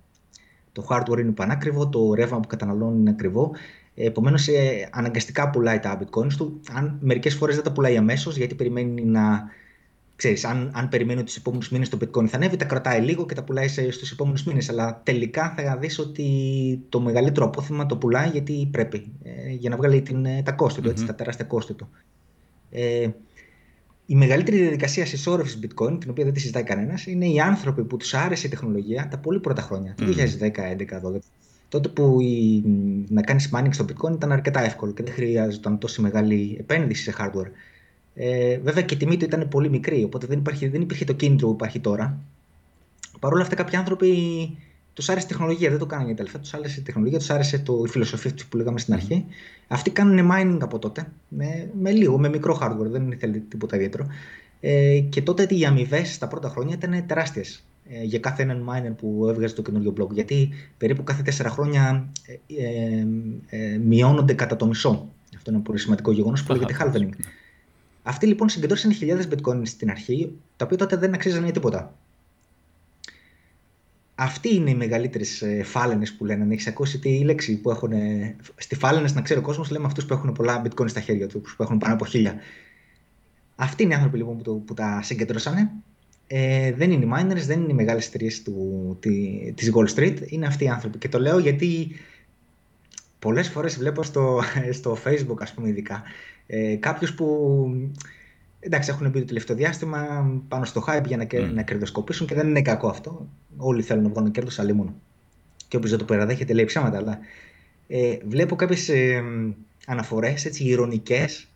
Το hardware είναι πανάκριβο, το ρεύμα που καταναλώνει είναι ακριβό. Επομένως, ε, αναγκαστικά πουλάει τα bitcoins του. Αν μερικές φορές δεν τα πουλάει αμέσως, γιατί περιμένει να. Ξέρεις, αν, αν περιμένει ότι τους επόμενους μήνες το bitcoin θα ανέβει, τα κρατάει λίγο και τα πουλάει στους επόμενους μήνες. Αλλά τελικά θα δεις ότι το μεγαλύτερο απόθυμα το πουλάει γιατί πρέπει. Ε, για να βγάλει την, ε, τα κόστη του, έτσι, τα τεράστια κόστη του. Ε, η μεγαλύτερη διαδικασία συσσόρευσης bitcoin, την οποία δεν τη συζητάει κανένας, είναι οι άνθρωποι που τους άρεσε η τεχνολογία τα πολύ πρώτα χρόνια, το 2010, 2011, 2012 τότε που η, να κάνεις mining στο bitcoin ήταν αρκετά εύκολο και δεν χρειάζονταν τόση μεγάλη επένδυση σε hardware. Ε, βέβαια και η τιμή του ήταν πολύ μικρή, οπότε δεν, υπάρχει, δεν υπήρχε το κίνητρο που υπάρχει τώρα. Παρ' όλα αυτά, κάποιοι άνθρωποι τους άρεσε η τεχνολογία, δεν το κάνανε για τα λεφτά, τους άρεσε η τεχνολογία, τους άρεσε το, η φιλοσοφία τους που λέγαμε στην αρχή. Αυτοί κάνουν mining από τότε, με, με λίγο, με μικρό hardware, δεν θέλει τίποτα ιδιαίτερο. Ε, και τότε οι αμοιβές στα πρώτα χρόνια ήταν τεράστιες ε, για κάθε έναν miner που έβγαζε το καινούριο blog. Γιατί περίπου κάθε τέσσερα χρόνια ε, ε, ε μειώνονται κατά το μισό. Αυτό είναι ένα πολύ σημαντικό γεγονός που λέγεται halvening. Αυτοί λοιπόν συγκεντρώρισαν χιλιάδες bitcoin στην αρχή, τα οποία τότε δεν αξίζανε για τίποτα. Αυτοί είναι οι μεγαλύτερες φάλαινες που λένε. Αν έχεις ακούσει τη λέξη που έχουν. Στη φάλαινες, να ξέρει ο κόσμος, λέμε αυτούς που έχουν πολλά bitcoin στα χέρια του, που έχουν πάνω από χίλια. Αυτοί είναι οι άνθρωποι λοιπόν, που, που τα συγκεντρώσανε. Ε, δεν είναι οι miners, δεν είναι οι μεγάλες εταιρείες τη, της Wall Street, είναι αυτοί οι άνθρωποι. Και το λέω γιατί πολλές φορές βλέπω στο, στο Facebook, ας πούμε ειδικά, ε, κάποιους που εντάξει, έχουν μπει το τελευταίο διάστημα πάνω στο hype για να, mm. να κερδοσκοπήσουν και δεν είναι κακό αυτό. Όλοι θέλουν να βγάλουν κέρδος, αλλά μόνο. Και όποιος δεν το παραδέχεται λέει ψέματα, αλλά ε, βλέπω κάποιες ε, αναφορές έτσι, ηρωνικές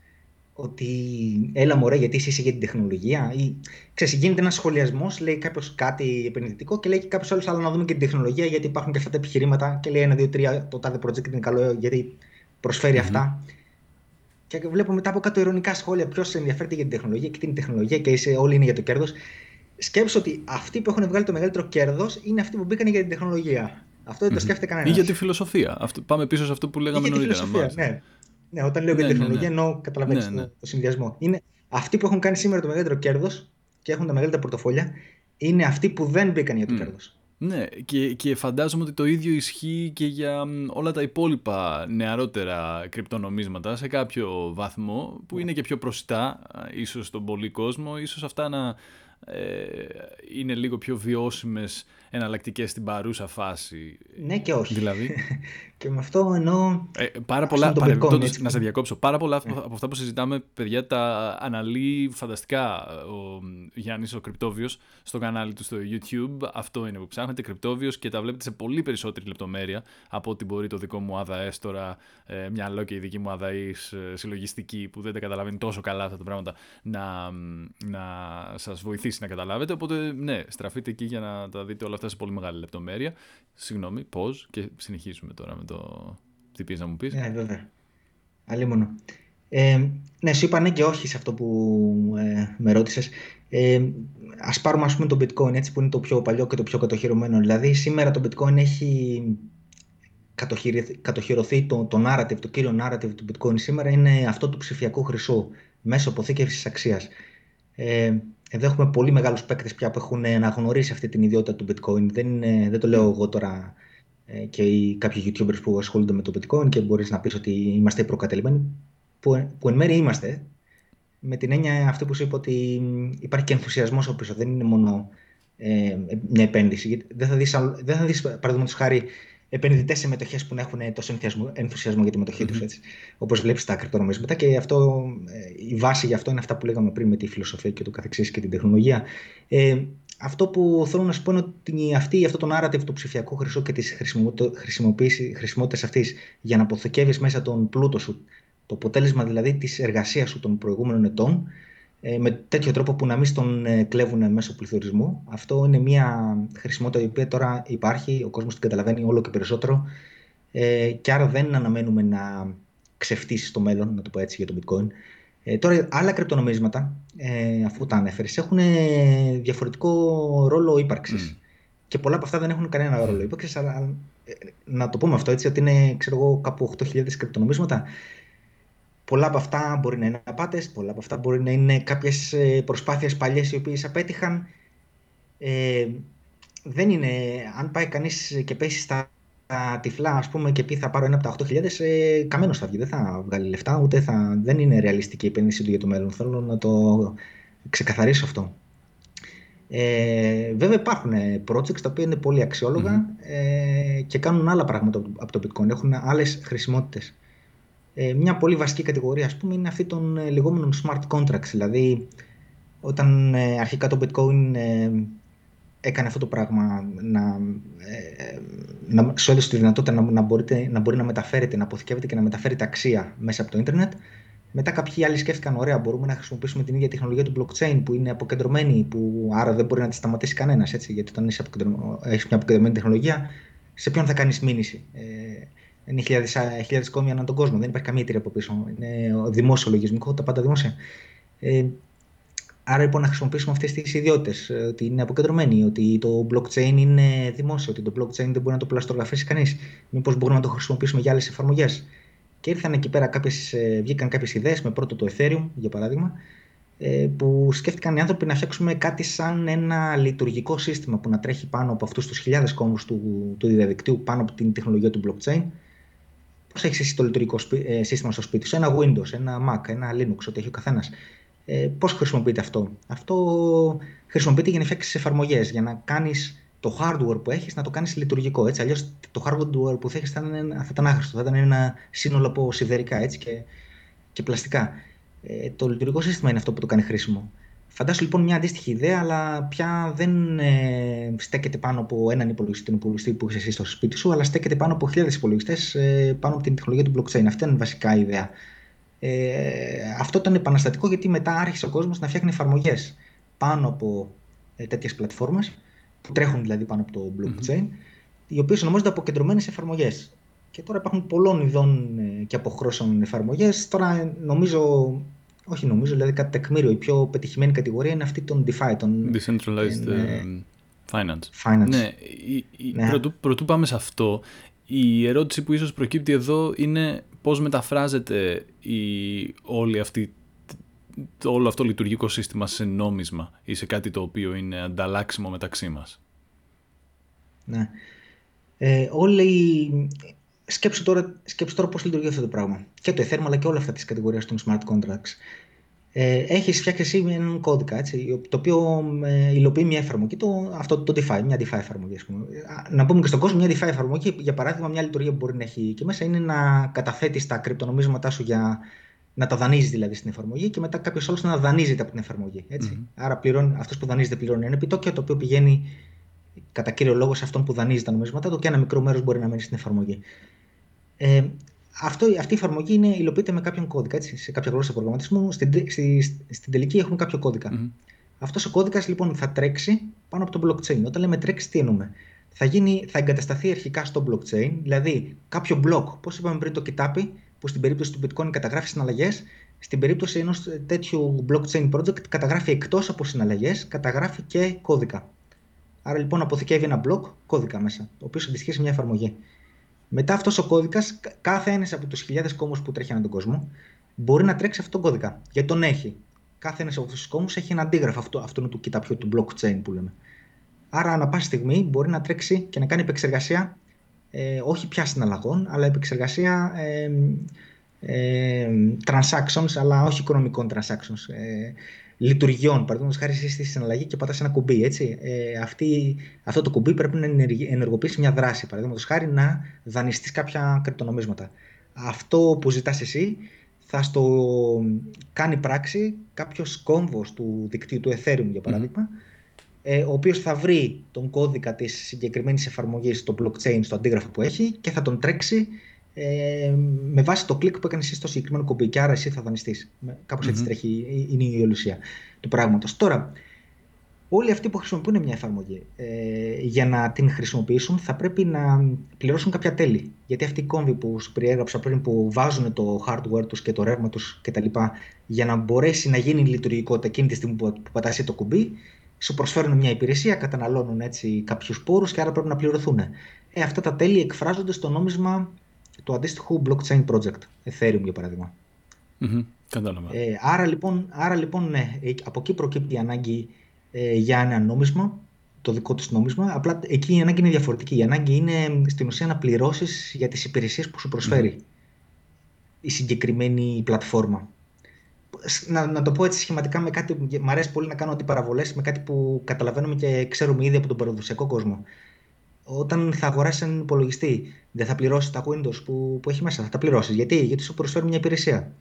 ότι έλα μωρέ γιατί είσαι για την τεχνολογία ή ξέρεις, γίνεται ένας σχολιασμός, λέει κάποιος κάτι επενδυτικό και λέει και κάποιος άλλος άλλο να δούμε και την τεχνολογία γιατί υπάρχουν και αυτά τα επιχειρήματα και λέει ένα, δύο, τρία το τάδε project είναι καλό γιατί προσφέρει mm-hmm. αυτά και βλέπω μετά από κάτω ειρωνικά σχόλια ποιος ενδιαφέρεται για την τεχνολογία και την τεχνολογία και είσαι, όλοι είναι για το κέρδος. Σκέψω ότι αυτοί που έχουν βγάλει το μεγαλύτερο κέρδος είναι αυτοί που μπήκαν για την τεχνολογία. Αυτό δεν το σκέφτεται κανένας. Ή για τη φιλοσοφία. Αυτό, πάμε πίσω σε αυτό που λέγαμε νωρίτερα. Ναι. ναι, όταν λέω για την ναι, ναι, τεχνολογία ναι. εννοώ, καταλαβαίνεις ναι, το, συνδυασμό. Είναι αυτοί που έχουν κάνει σήμερα το μεγαλύτερο κέρδος και έχουν τα μεγαλύτερα πορτοφόλια, είναι αυτοί που δεν μπήκαν για το mm. κέρδος. Ναι, και, και φαντάζομαι ότι το ίδιο ισχύει και για όλα τα υπόλοιπα νεαρότερα κρυπτονομίσματα σε κάποιο βαθμό που είναι και πιο προσιτά ίσως στον πολύ κόσμο, ίσως αυτά να ε, είναι λίγο πιο βιώσιμες εναλλακτικές στην παρούσα φάση. Ναι και όχι. Δηλαδή. και με αυτό εννοώ... Ε, πάρα πολλά, να σε διακόψω, πάρα πολλά ναι. από αυτά που συζητάμε, παιδιά, τα αναλύει φανταστικά ο Γιάννης ο Κρυπτόβιος στο κανάλι του στο YouTube. Αυτό είναι που ψάχνετε, Κρυπτόβιος και τα βλέπετε σε πολύ περισσότερη λεπτομέρεια από ό,τι μπορεί το δικό μου ΑΔΑΕΣ τώρα, ε, μυαλό και η δική μου ΑΔΑΕΣ ε, συλλογιστική που δεν τα καταλαβαίνει τόσο καλά αυτά τα πράγματα να, να σας βοηθήσει να καταλάβετε. Οπότε ναι, στραφείτε εκεί για να τα δείτε όλα αυτά σε πολύ μεγάλη λεπτομέρεια. Συγγνώμη, πώ και συνεχίζουμε τώρα με το. Τι πεις να μου πεις. Ναι, βέβαια. Αλλήμον. Ε, ναι, σου είπα ναι και όχι σε αυτό που ε, με ρώτησες. Ε, Α πάρουμε ας πούμε το bitcoin έτσι που είναι το πιο παλιό και το πιο κατοχυρωμένο. Δηλαδή σήμερα το bitcoin έχει κατοχυρωθεί το, το narrative, το κύριο narrative του bitcoin σήμερα είναι αυτό του ψηφιακού χρυσού μέσω αποθήκευσης αξίας. Ε, εδώ έχουμε πολύ μεγάλους παίκτες πια που έχουν αναγνωρίσει αυτή την ιδιότητα του bitcoin. Δεν, δεν το λέω εγώ τώρα ε, και οι, κάποιοι YouTubers που ασχολούνται με το bitcoin και μπορείς να πεις ότι είμαστε προκατελημένοι, που, που εν μέρει είμαστε, με την έννοια αυτή που σου είπα ότι υπάρχει και ενθουσιασμός από πίσω. Δεν είναι μόνο ε, μια επένδυση. Δεν θα δεις, δεν θα δεις, παραδείγματος χάρη, επενδυτές σε μετοχέ που έχουν τόσο ενθουσιασμό, ενθουσιασμό για τη μετοχή mm-hmm. του, όπως βλέπεις τα κρυπτονομίσματα. Και αυτό, ε, η βάση για αυτό είναι αυτά που λέγαμε πριν με τη φιλοσοφία και το καθεξής και την τεχνολογία. Ε, αυτό που θέλω να σου πω είναι ότι αυτή, αυτό το narrative του ψηφιακού χρυσού και τη χρησιμότητα αυτής για να αποθηκεύεις μέσα τον πλούτο σου, το αποτέλεσμα δηλαδή της εργασίας σου των προηγούμενων ετών, ε, με τέτοιο τρόπο που να μην τον ε, κλέβουν μέσω πληθωρισμού. Αυτό είναι μια χρησιμότητα η οποία τώρα υπάρχει, ο κόσμος την καταλαβαίνει όλο και περισσότερο ε, και άρα δεν αναμένουμε να ξεφτύσει στο μέλλον, να το πω έτσι για το bitcoin. Ε, τώρα άλλα κρυπτονομίσματα, ε, αφού τα ανέφερες, έχουν διαφορετικό ρόλο ύπαρξης. Mm. Και πολλά από αυτά δεν έχουν κανένα ρόλο ύπαρξης. Αλλά να το πούμε αυτό έτσι, ότι είναι ξέρω εγώ, κάπου 8.000 κρυπτονομίσματα. Πολλά από αυτά μπορεί να είναι απάτες, πολλά από αυτά μπορεί να είναι κάποιες προσπάθειες παλιές οι οποίες απέτυχαν. Ε, δεν είναι, αν πάει κανείς και πέσει στα τυφλά ας πούμε, και πει θα πάρω ένα από τα 8.000, ε, καμένος θα βγει. Δεν θα βγάλει λεφτά, ούτε θα, δεν είναι ρεαλιστική η επένδυση του για το μέλλον. Θέλω να το ξεκαθαρίσω αυτό. Ε, βέβαια υπάρχουν projects τα οποία είναι πολύ ε, και κάνουν άλλα πράγματα από το bitcoin, έχουν άλλες χρησιμότητες. Ε, μια πολύ βασική κατηγορία ας πούμε είναι αυτή των ε, λεγόμενων smart contracts, δηλαδή όταν ε, αρχικά το bitcoin έκανε αυτό το πράγμα να, ε, να σου έδωσε τη δυνατότητα να, να, μπορείτε, να μπορεί να μεταφέρετε, να αποθηκεύετε και να μεταφέρετε αξία μέσα από το ίντερνετ. Μετά κάποιοι άλλοι σκέφτηκαν, ωραία, μπορούμε να χρησιμοποιήσουμε την ίδια τεχνολογία του blockchain που είναι αποκεντρωμένη, που άρα δεν μπορεί να τη σταματήσει κανένας. Γιατί όταν έχεις μια αποκεντρωμένη τεχνολογία, σε ποιον θα κάνεις μήνυση; Ε, είναι χιλιάδες κόμματα ανά τον κόσμο. Δεν υπάρχει καμία εταιρεία από πίσω. Είναι δημόσιο λογισμικό, τα πάντα δημόσια. Ε, άρα λοιπόν να χρησιμοποιήσουμε αυτές τις ιδιότητες. Ε, ότι είναι αποκεντρωμένη, ότι το blockchain είναι δημόσιο, ότι το blockchain δεν μπορεί να το πλαστογραφήσει κανείς. Μήπως μπορούμε να το χρησιμοποιήσουμε για άλλες εφαρμογές. Και ήρθαν εκεί πέρα κάποιες, ε, βγήκαν κάποιες ιδέες, με πρώτο το Ethereum για παράδειγμα, ε, που σκέφτηκαν οι άνθρωποι να φτιάξουμε κάτι σαν ένα λειτουργικό σύστημα που να τρέχει πάνω από αυτούς τους χιλιάδες κόμβου του, του διαδικτύου, πάνω από την τεχνολογία του blockchain. Πώς έχεις εσύ το λειτουργικό ε, σύστημα στο σπίτι σου, ένα Windows, ένα Mac, ένα Linux, ό,τι έχει ο καθένας. Ε, Πώς χρησιμοποιείται αυτό, Αυτό χρησιμοποιείται για να φτιάξεις εφαρμογές, για να κάνεις το hardware που έχεις να το κάνεις λειτουργικό. Έτσι. Αλλιώς το hardware που θα έχεις θα, θα ήταν άχρηστο, θα ήταν ένα σύνολο από σιδερικά έτσι, και, και πλαστικά. Ε, το λειτουργικό σύστημα είναι αυτό που το κάνει χρήσιμο. Φαντάσου λοιπόν μια αντίστοιχη ιδέα, αλλά πια δεν ε, στέκεται πάνω από έναν υπολογιστή, τον υπολογιστή που έχει εσύ στο σπίτι σου, αλλά στέκεται πάνω από χιλιάδες υπολογιστές ε, πάνω από την τεχνολογία του blockchain. Αυτή είναι βασικά η ιδέα. Ε, αυτό ήταν επαναστατικό γιατί μετά άρχισε ο κόσμος να φτιάχνει εφαρμογές πάνω από ε, τέτοιες πλατφόρμες, που τρέχουν δηλαδή πάνω από το blockchain, mm-hmm. οι οποίες ονομάζονται αποκεντρωμένες εφαρμογές. Και τώρα υπάρχουν πολλών ειδών ε, και αποχρώσεων εφαρμογές. Τώρα νομίζω όχι νομίζω, δηλαδή κάτι τεκμήριο. Η πιο πετυχημένη κατηγορία είναι αυτή των DeFi. Των, Decentralized ε, finance. finance. Ναι, η, η, ναι. Πρωτού, πρωτού πάμε σε αυτό, η ερώτηση που ίσως προκύπτει εδώ είναι πώς μεταφράζεται η, όλη αυτή το όλο αυτό λειτουργικό σύστημα σε νόμισμα ή σε κάτι το οποίο είναι ανταλλάξιμο μεταξύ μας; Ναι. Ε, όλοι σκέψου τώρα, σκέψου τώρα πώς λειτουργεί αυτό το πράγμα. Και το Ethereum αλλά και όλα αυτά τις κατηγορίες των smart contracts. Ε, έχεις φτιάξει εσύ έναν κώδικα, έτσι, το οποίο ε, υλοποιεί μια εφαρμογή, το, αυτό το DeFi, μια DeFi εφαρμογή. Ας πούμε. Να πούμε και στον κόσμο, μια DeFi εφαρμογή, για παράδειγμα, μια λειτουργία που μπορεί να έχει και μέσα είναι να καταθέτεις τα κρυπτονομίσματά σου για να τα δανείζεις δηλαδή στην εφαρμογή και μετά κάποιος άλλος να δανείζεται από την εφαρμογή. Έτσι. Mm-hmm. Άρα αυτός που δανείζεται πληρώνει ένα επιτόκιο το οποίο πηγαίνει κατά κύριο λόγο σε αυτόν που δανείζει τα νομίσματά του και ένα μικρό μέρος μπορεί να μένει στην εφαρμογή. Ε, αυτό, αυτή η εφαρμογή είναι, υλοποιείται με κάποιον κώδικα, έτσι, σε κάποια γλώσσα προγραμματισμού. Στην, στη, στην τελική έχουμε κάποιο κώδικα. Mm-hmm. Αυτός ο κώδικας λοιπόν θα τρέξει πάνω από το blockchain. Όταν λέμε τρέξει, τι εννοούμε; Θα, γίνει, θα εγκατασταθεί αρχικά στο blockchain, δηλαδή κάποιο block, πώς είπαμε πριν το κοιτάπι, που στην περίπτωση του Bitcoin καταγράφει συναλλαγές, στην περίπτωση ενός τέτοιου blockchain project καταγράφει εκτός από συναλλαγές, καταγράφει και κώδικα. Άρα λοιπόν αποθηκεύει ένα block κώδικα μέσα, ο οποίος αντιστοιχεί σε μια εφαρμογή. Μετά αυτός ο κώδικας, κάθε ένας από τους χιλιάδες κόμμου που τρέχει ανά τον κόσμο, μπορεί να τρέξει αυτόν τον κώδικα. Γιατί τον έχει. Κάθε ένας από αυτούς τους κόμμου έχει ένα αντίγραφο αυτό, αυτού του κοιταπιού, του blockchain που λέμε. Άρα, ανά πάση στιγμή μπορεί να τρέξει και να κάνει επεξεργασία ε, όχι πια συναλλαγών, αλλά επεξεργασία ε, ε, transactions, αλλά όχι οικονομικών transactions. Ε, λειτουργιών. Παραδείγματος χάρη εσύ στη συναλλαγή και πατάς ένα κουμπί. Έτσι. Ε, αυτή, αυτό το κουμπί πρέπει να ενεργοποιήσει μια δράση. Παραδείγματος χάρη να δανειστείς κάποια κρυπτονομίσματα. Αυτό που ζητάς εσύ θα στο κάνει πράξη κάποιος κόμβος του δικτύου του Ethereum, για παράδειγμα, ε, ο οποίος θα βρει τον κώδικα της συγκεκριμένης εφαρμογής στο blockchain, στο αντίγραφο που έχει και θα τον τρέξει ε, με βάση το κλικ που έκανες εσύ στο συγκεκριμένο κουμπί. Και άρα εσύ θα δανειστείς. Κάπως έτσι τρέχει, είναι η ολουσία του πράγματος. Τώρα, όλοι αυτοί που χρησιμοποιούν μια εφαρμογή ε, για να την χρησιμοποιήσουν θα πρέπει να πληρώσουν κάποια τέλη. Γιατί αυτοί οι κόμβοι που σου περιέγραψα πριν που βάζουν το hardware τους και το ρεύμα τους κτλ. για να μπορέσει να γίνει λειτουργικότητα εκείνη τη στιγμή που, που πατάσει το κουμπί, σου προσφέρουν μια υπηρεσία, καταναλώνουν έτσι κάποιους πόρους και άρα πρέπει να πληρωθούν. Ε, αυτά τα τέλη εκφράζονται στο νόμισμα του αντίστοιχου blockchain project, Ethereum για παράδειγμα. Mm-hmm. Ε, άρα, λοιπόν, άρα λοιπόν, ναι, ε, από εκεί προκύπτει η ανάγκη ε, για ένα νόμισμα, το δικό του νόμισμα. Απλά εκεί η ανάγκη είναι διαφορετική. Η ανάγκη είναι στην ουσία να πληρώσεις για τις υπηρεσίες που σου προσφέρει η συγκεκριμένη πλατφόρμα. Να, να το πω έτσι σχηματικά με κάτι που μου αρέσει πολύ να κάνω αντιπαραβολές με κάτι που καταλαβαίνουμε και ξέρουμε ήδη από τον παραδοσιακό κόσμο όταν θα αγοράσει έναν υπολογιστή, δεν θα πληρώσει τα Windows που, που έχει μέσα. Θα τα πληρώσει. Γιατί; Γιατί σου προσφέρει μια υπηρεσία.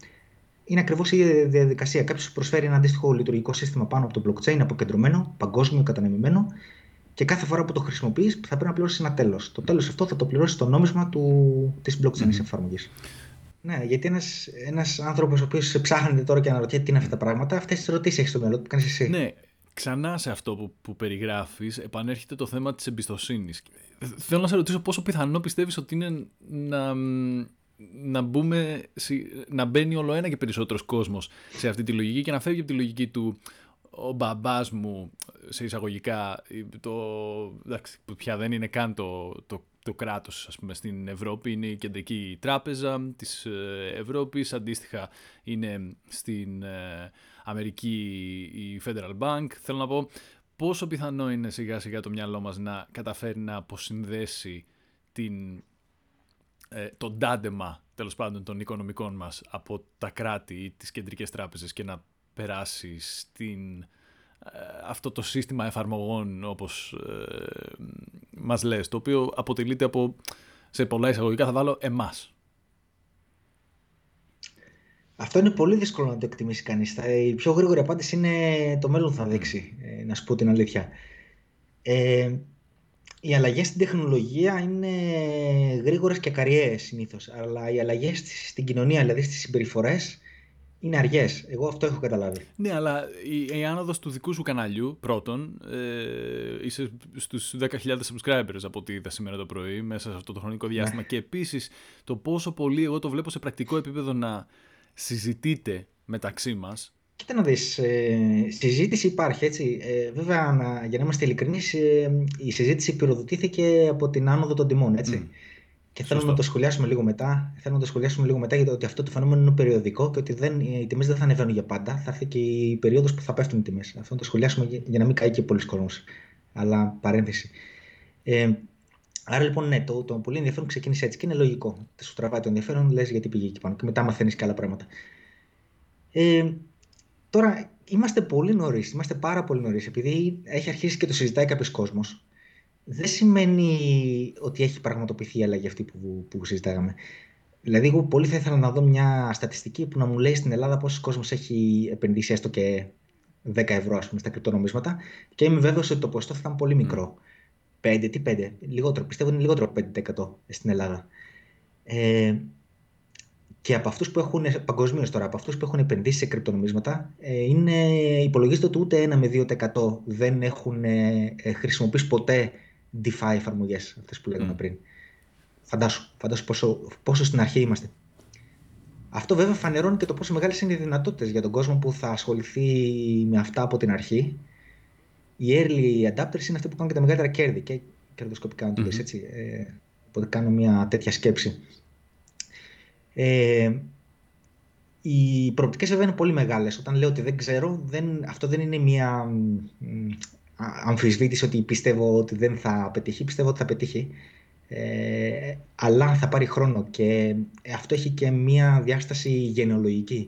Είναι ακριβώς η ίδια διαδικασία. Κάποιος σου προσφέρει ένα αντίστοιχο λειτουργικό σύστημα πάνω από το blockchain, αποκεντρωμένο, παγκόσμιο, κατανεμημένο. και κάθε φορά που το χρησιμοποιείς θα πρέπει να πληρώσεις ένα τέλος. Το τέλος αυτό θα το πληρώσει το νόμισμα της blockchain mm. εφαρμογής. Ναι, γιατί ένας ένας άνθρωπος ο οποίος ψάχνεται τώρα και αναρωτιέται τι είναι αυτά τα πράγματα, αυτές τις ερωτήσεις έχεις στο μυαλό του, κάνεις εσύ. Ναι, ξανά σε αυτό που, που περιγράφεις, επανέρχεται το θέμα της εμπιστοσύνης. Θέλω να σε ρωτήσω πόσο πιθανό πιστεύεις ότι είναι να, να, μπούμε, να μπαίνει όλο ένα και περισσότερος κόσμος σε αυτή τη λογική και να φεύγει από τη λογική του ο μπαμπάς μου, σε εισαγωγικά, το, εντάξει, που πια δεν είναι καν το, το, το κράτος ας πούμε, στην Ευρώπη, είναι η κεντρική τράπεζα της ε, Ευρώπης, αντίστοιχα είναι στην ε, Αμερική η Federal Bank. Θέλω να πω πόσο πιθανό είναι σιγά σιγά το μυαλό μας να καταφέρει να αποσυνδέσει την, ε, το ντάντεμα τέλος πάντων των οικονομικών μας από τα κράτη ή τις κεντρικές τράπεζες και να περάσει στην, ε, αυτό το σύστημα εφαρμογών όπως ε, μας λες, το οποίο αποτελείται από, σε πολλά εισαγωγικά θα βάλω εμάς. Αυτό είναι πολύ δύσκολο να το εκτιμήσει κανείς. Η πιο γρήγορη απάντηση είναι το μέλλον θα δείξει, ε, να σου πω την αλήθεια. Ε, οι αλλαγές στην τεχνολογία είναι γρήγορες και καριές συνήθως, αλλά οι αλλαγές στην κοινωνία, δηλαδή στις συμπεριφορές, είναι αργές. Εγώ αυτό έχω καταλάβει. Ναι, αλλά η, η άνοδος του δικού σου καναλιού, πρώτον, ε, είσαι στους 10.000 subscribers από ό,τι είδα σήμερα το πρωί, μέσα σε αυτό το χρονικό διάστημα. Ναι. Και επίσης το πόσο πολύ εγώ το βλέπω σε πρακτικό επίπεδο να συζητείτε μεταξύ μας. Κοίτα να δεις, ε, συζήτηση υπάρχει έτσι. Ε, βέβαια, να, για να είμαστε ειλικρινείς, ε, η συζήτηση πυροδοτήθηκε από την άνοδο των τιμών, έτσι. Mm. Και θέλω να το σχολιάσουμε λίγο μετά. Θέλω να το σχολιάσουμε λίγο μετά γιατί ότι αυτό το φαινόμενο είναι περιοδικό και ότι δεν, οι τιμές δεν θα ανεβαίνουν για πάντα. Θα έρθει και η περίοδος που θα πέφτουν οι τιμές. Αυτό να το σχολιάσουμε για να μην καεί και πολλοί κόσμος. Αλλά παρένθεση. Ε, άρα λοιπόν, ναι, το, το πολύ ενδιαφέρον ξεκίνησε έτσι και είναι λογικό. Τε σου τραβάει το ενδιαφέρον, λες γιατί πήγε εκεί πάνω και μετά μαθαίνεις και άλλα πράγματα. Ε, τώρα, είμαστε πολύ νωρίς, είμαστε πάρα πολύ νωρίς, επειδή έχει αρχίσει και το συζητάει κάποιος κόσμος δεν σημαίνει ότι έχει πραγματοποιηθεί η αλλαγή αυτή που, που συζητάγαμε. Δηλαδή, εγώ πολύ θα ήθελα να δω μια στατιστική που να μου λέει στην Ελλάδα πόσος κόσμος έχει επενδύσει έστω και 10 ευρώ ας πούμε, στα κρυπτονομίσματα και είμαι βέβαιος ότι το ποσοστό θα ήταν πολύ μικρό. 5, τι 5, λιγότερο, πιστεύω είναι λιγότερο 5% στην Ελλάδα. Ε, και από αυτούς που έχουν, παγκοσμίως τώρα, από αυτούς που έχουν επενδύσει σε κρυπτονομίσματα, ε, είναι, υπολογίζεται ότι ούτε 1 με 2% δεν έχουν ε, χρησιμοποιήσει ποτέ DeFi εφαρμογές, αυτές που λέγαμε mm. πριν. Φαντάσου, φαντάσου πόσο, πόσο στην αρχή είμαστε. Αυτό βέβαια φανερώνει και το πόσο μεγάλες είναι οι δυνατότητες για τον κόσμο που θα ασχοληθεί με αυτά από την αρχή. Οι early adapters είναι αυτοί που κάνουν και τα μεγαλύτερα κέρδη και κερδοσκοπικά, να το mm-hmm. έτσι. Ε, οπότε κάνω μια τέτοια σκέψη. Ε, οι προοπτικές βέβαια είναι πολύ μεγάλες. Όταν λέω ότι δεν ξέρω, δεν, αυτό δεν είναι μια αμφισβήτηση ότι πιστεύω ότι δεν θα πετύχει, πιστεύω ότι θα πετύχει. Ε, αλλά θα πάρει χρόνο και αυτό έχει και μία διάσταση γενεολογική.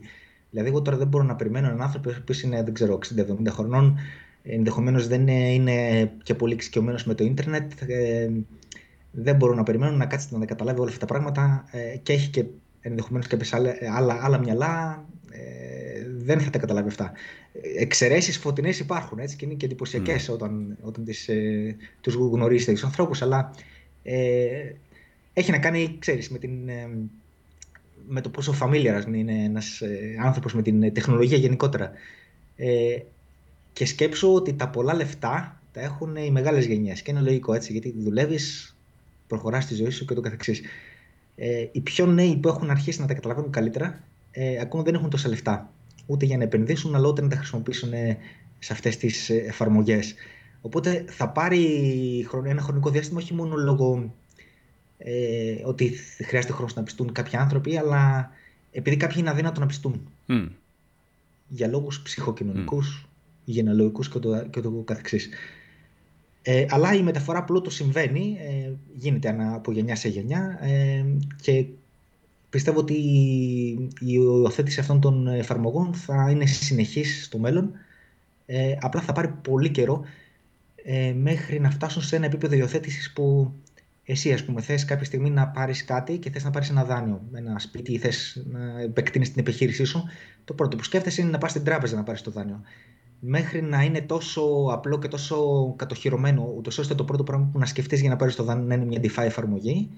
Δηλαδή, εγώ τώρα δεν μπορώ να περιμένω έναν άνθρωπο που είναι, δεν ξέρω, 60-70 χρονών, ενδεχομένως δεν είναι και πολύ εξοικειωμένος με το ίντερνετ. Ε, δεν μπορώ να περιμένω να κάτσει να καταλάβει όλα αυτά τα πράγματα ε, και έχει και ενδεχομένως κάποιες άλλα, άλλα μυαλά. Ε, δεν θα τα καταλάβει αυτά εξαιρέσεις φωτεινές υπάρχουν έτσι, και είναι και εντυπωσιακές mm. όταν, όταν τις, ε, τους γνωρίζετε τους ανθρώπους, αλλά ε, έχει να κάνει, ξέρεις, με, την, ε, με το πόσο familiar είναι ένας ε, άνθρωπος με την τεχνολογία γενικότερα. Ε, και σκέψω ότι τα πολλά λεφτά τα έχουν οι μεγάλες γενιές και είναι λογικό έτσι, γιατί δουλεύεις, προχωράς τη ζωή σου και το καθεξής. Ε, οι πιο νέοι που έχουν αρχίσει να τα καταλαβαίνουν καλύτερα, ε, ακόμα δεν έχουν τόσα λεφτά ούτε για να επενδύσουν, αλλά ούτε να τα χρησιμοποιήσουν ε, σε αυτές τις ε, εφαρμογές. Οπότε θα πάρει ένα χρονικό διάστημα όχι μόνο λόγω ε, ότι χρειάζεται χρόνος να πιστούν κάποιοι άνθρωποι, αλλά επειδή κάποιοι είναι αδύνατο να πιστούν. Mm. Για λόγους ψυχοκοινωνικούς, mm. Γενεαλογικούς και το, και το καθεξής. Ε, αλλά η μεταφορά πλούτου συμβαίνει, ε, γίνεται από γενιά σε γενιά ε, και Πιστεύω ότι η υιοθέτηση αυτών των εφαρμογών θα είναι συνεχής στο μέλλον. Ε, απλά θα πάρει πολύ καιρό ε, μέχρι να φτάσουν σε ένα επίπεδο υιοθέτησης που εσύ, ας πούμε, θες κάποια στιγμή να πάρεις κάτι και θες να πάρεις ένα δάνειο, ένα σπίτι ή θες να επεκτείνεις την επιχείρησή σου, το πρώτο που σκέφτεσαι είναι να πας στην τράπεζα να πάρεις το δάνειο. Μέχρι να είναι τόσο απλό και τόσο κατοχυρωμένο, ούτως ώστε το πρώτο πράγμα που να σκεφτείς για να πάρεις το δάνειο να είναι μια DeFi εφαρμογή,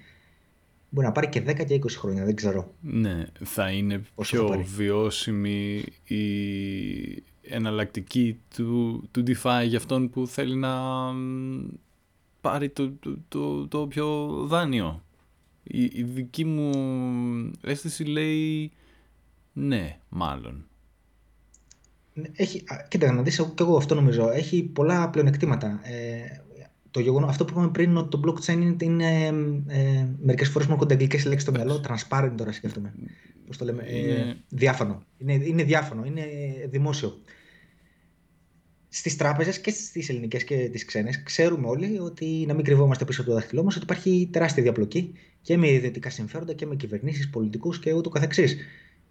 μπορεί να πάρει και 10 και 20 χρόνια, δεν ξέρω. Ναι, θα είναι πιο βιώσιμη η εναλλακτική του, του DeFi για αυτόν που θέλει να πάρει το, το, το, το πιο δάνειο. Η, η δική μου αίσθηση λέει ναι, μάλλον. Έχει, κοίτα, να δεις, και εγώ αυτό νομίζω. Έχει πολλά πλεονεκτήματα. Ε, το γεγονό, αυτό που είπαμε πριν, ότι το blockchain είναι, είναι ε, μερικές φορές μου έρχονται αγγλικές λέξεις στο μυαλό. Transparent τώρα σκέφτομαι. Πώς το λέμε. Ε, διάφανο. Είναι, είναι διάφανο. Είναι δημόσιο. Στις τράπεζες και στις ελληνικές και τις ξένες, ξέρουμε όλοι ότι να μην κρυβόμαστε πίσω από το δάχτυλό μας ότι υπάρχει τεράστια διαπλοκή και με ιδιωτικά συμφέροντα και με κυβερνήσεις, πολιτικούς και ούτω καθεξής.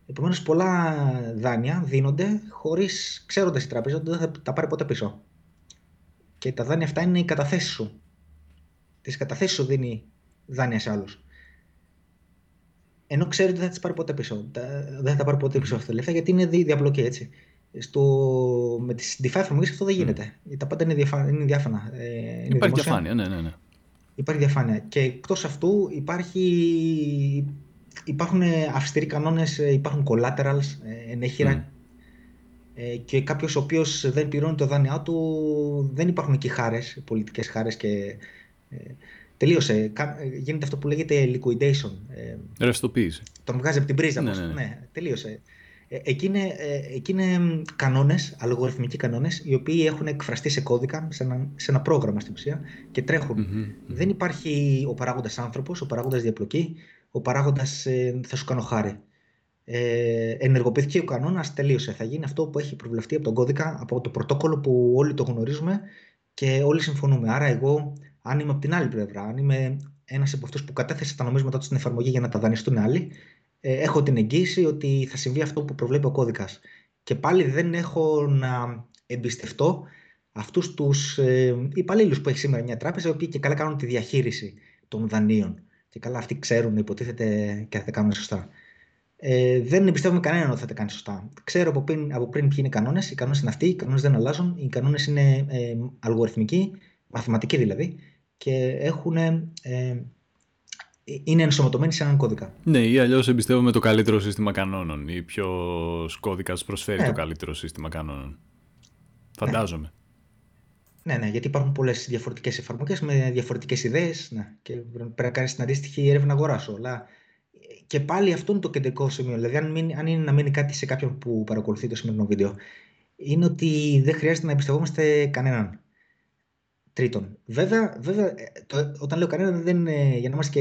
Επομένως, πολλά δάνεια δίνονται χωρίς ξέροντας η τράπεζα ότι δεν θα τα πάρει ποτέ πίσω. Και τα δάνεια αυτά είναι οι καταθέσεις σου. Τις καταθέσεις σου δίνει δάνεια σε άλλους. Ενώ ξέρει ότι δεν θα τις πάρει ποτέ πίσω. Δεν θα τα πάρει ποτέ πίσω αυτά τα λεφτά γιατί είναι διαπλοκή έτσι. Στο... Με τις DeFi εφαρμογές αυτό δεν γίνεται. Mm. Τα πάντα είναι, διαφα... είναι διάφανα. Ε, είναι υπάρχει διαφάνεια, ναι, ναι, ναι. Υπάρχει διαφάνεια. Και εκτός αυτού υπάρχει υπάρχουν αυστηροί κανόνες, ε, υπάρχουν collaterals, ε, ενέχειρα mm. και κάποιος ο οποίος δεν πληρώνει το δάνειά του, δεν υπάρχουν εκεί χάρες, πολιτικές χάρες και τελείωσε. Γίνεται αυτό που λέγεται liquidation. Ρευστοποίηση. Τον βγάζει από την πρίζα. Ναι, ναι, ναι. ναι τελείωσε. Εκεί είναι, εκεί είναι κανόνες, αλγοριθμικοί κανόνες, οι οποίοι έχουν εκφραστεί σε κώδικα, σε ένα, σε ένα πρόγραμμα στην ουσία και τρέχουν. Mm-hmm. Δεν υπάρχει ο παράγοντας άνθρωπος, ο παράγοντας διαπλοκή, ο παράγοντας ε, θα σου κάνω χάρη. Ε, ενεργοποιήθηκε ο κανόνας, τελείωσε. Θα γίνει αυτό που έχει προβλεφτεί από τον κώδικα, από το πρωτόκολλο που όλοι το γνωρίζουμε και όλοι συμφωνούμε. Άρα, εγώ, αν είμαι από την άλλη πλευρά, αν είμαι ένας από αυτούς που κατέθεσε τα νομίσματα τους στην εφαρμογή για να τα δανειστούν άλλοι, ε, έχω την εγγύηση ότι θα συμβεί αυτό που προβλέπει ο κώδικας. Και πάλι δεν έχω να εμπιστευτώ αυτούς τους ε, υπαλλήλους που έχει σήμερα μια τράπεζα, οι οποίοι και καλά κάνουν τη διαχείριση των δανείων και καλά αυτοί ξέρουν, υποτίθεται και θα τα κάνουν σωστά. Ε, δεν εμπιστεύομαι κανέναν ότι θα τα κάνει σωστά. Ξέρω από πριν, από πριν ποιοι είναι οι κανόνες. Οι κανόνες είναι αυτοί, οι κανόνες δεν αλλάζουν. Οι κανόνες είναι ε, αλγοριθμικοί, μαθηματικοί δηλαδή, και έχουν, ε, είναι ενσωματωμένοι σε έναν κώδικα. Ναι, ή αλλιώς εμπιστεύομαι το καλύτερο σύστημα κανόνων, ή ποιος κώδικας προσφέρει το καλύτερο σύστημα κανόνων. Φαντάζομαι. Ναι, ναι, γιατί υπάρχουν πολλές διαφορετικές εφαρμογές με διαφορετικές ιδέες. Ναι, και πρέπει να κάνεις την αντίστοιχη έρευνα αγοράς σου. Αλλά και πάλι αυτό είναι το κεντρικό σημείο. Δηλαδή, αν, μείνει, αν είναι να μείνει κάτι σε κάποιον που παρακολουθεί το σημερινό βίντεο, είναι ότι δεν χρειάζεται να εμπιστευόμαστε κανέναν. Τρίτον, βέβαια, βέβαια το, όταν λέω κανέναν, δεν, για να είμαστε και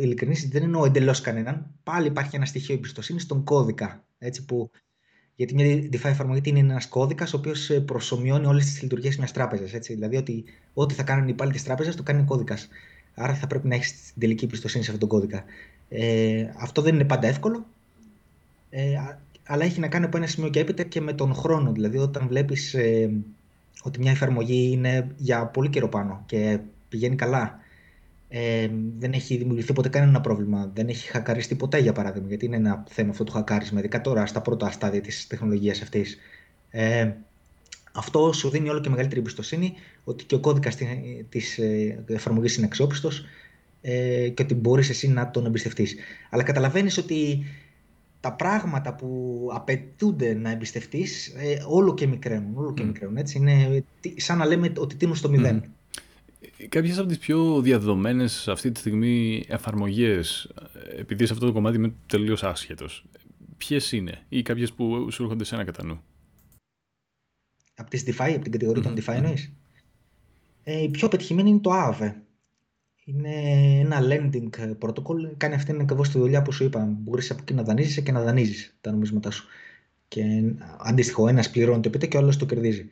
ειλικρινείς, δεν εννοώ εντελώς κανέναν. Πάλι υπάρχει ένα στοιχείο εμπιστοσύνης στον κώδικα. Έτσι, που γιατί μια DeFi εφαρμογή είναι ένας κώδικας ο οποίος ε, προσωμιώνει όλες τις λειτουργίες μιας τράπεζας. Δηλαδή, ότι ό,τι θα κάνουν οι υπάλληλοι της τράπεζας το κάνει κώδικας. Άρα θα πρέπει να έχεις την τελική εμπιστοσύνη σε αυτόν τον κώδικα. Ε, αυτό δεν είναι πάντα εύκολο, ε, αλλά έχει να κάνει από ένα σημείο και έπειτα και με τον χρόνο. Δηλαδή, όταν βλέπεις ε, ότι μια εφαρμογή είναι για πολύ καιρό πάνω και πηγαίνει καλά ε, δεν έχει δημιουργηθεί ποτέ κανένα πρόβλημα. Δεν έχει χακαριστεί ποτέ, για παράδειγμα, γιατί είναι ένα θέμα αυτό το χακάρισμα, ειδικά τώρα στα πρώτα στάδια της τεχνολογίας αυτής. Ε, αυτό σου δίνει όλο και μεγαλύτερη εμπιστοσύνη ότι και ο κώδικας της ε, εφαρμογής είναι αξιόπιστος ε, και ότι μπορείς εσύ να τον εμπιστευτείς. Αλλά καταλαβαίνεις ότι τα πράγματα που απαιτούνται να εμπιστευτείς ε, όλο και μικραίνουν. Όλο και mm. μικραίνουν έτσι. Είναι σαν να λέμε ότι τίνουν στο μηδέν. Mm κάποιες από τις πιο διαδεδομένες αυτή τη στιγμή εφαρμογές, επειδή σε αυτό το κομμάτι είμαι τελείως άσχετος, ποιες είναι ή κάποιες που σου έρχονται σε ένα κατά νου; Από τις DeFi, από την κατηγορία των DeFi εννοείς; Ε, η πιο πετυχημένη είναι το Aave. Είναι ένα lending protocol. Κάνει αυτή ακριβώς τη δουλειά που σου είπα. Μπορείς από εκεί να δανείζει και να δανείζεις τα νομίσματά σου. Και αντίστοιχο, ένας πληρώνει το πίτε και ο άλλος το κερδίζει.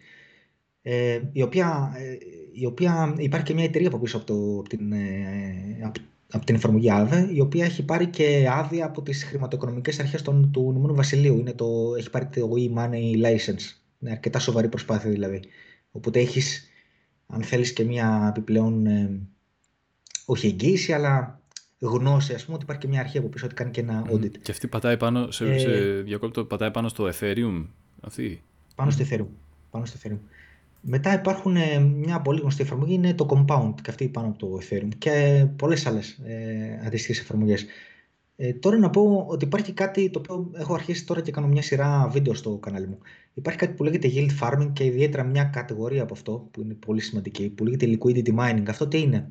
Ε, η οποία ε, η οποία υπάρχει και μια εταιρεία από πίσω από, το, από, την, ε, από, από την εφαρμογή ΑΔΕ, η οποία έχει πάρει και άδεια από τις χρηματοοικονομικές αρχές του Ηνωμένου Βασιλείου. Είναι το, έχει πάρει το e-money license. Είναι αρκετά σοβαρή προσπάθεια δηλαδή. Οπότε έχεις, αν θέλεις και μια επιπλέον, ε, όχι εγγύηση, αλλά γνώση, ας πούμε, ότι υπάρχει και μια αρχή από πίσω ότι κάνει και ένα audit. Και αυτή πατάει πάνω, σε, ε, σε διακόπτω, πατάει πάνω στο Ethereum, αυτή; Πάνω στο Ethereum. πάνω στο Ethereum. Μετά υπάρχουν ε, μια πολύ γνωστή εφαρμογή, είναι το Compound και αυτή πάνω από το Ethereum και πολλές άλλες ε, αντίστοιχες εφαρμογές. Ε, τώρα να πω ότι υπάρχει κάτι το οποίο έχω αρχίσει τώρα και κάνω μια σειρά βίντεο στο κανάλι μου. Υπάρχει κάτι που λέγεται yield farming και ιδιαίτερα μια κατηγορία από αυτό που είναι πολύ σημαντική που λέγεται liquidity mining. Αυτό τι είναι;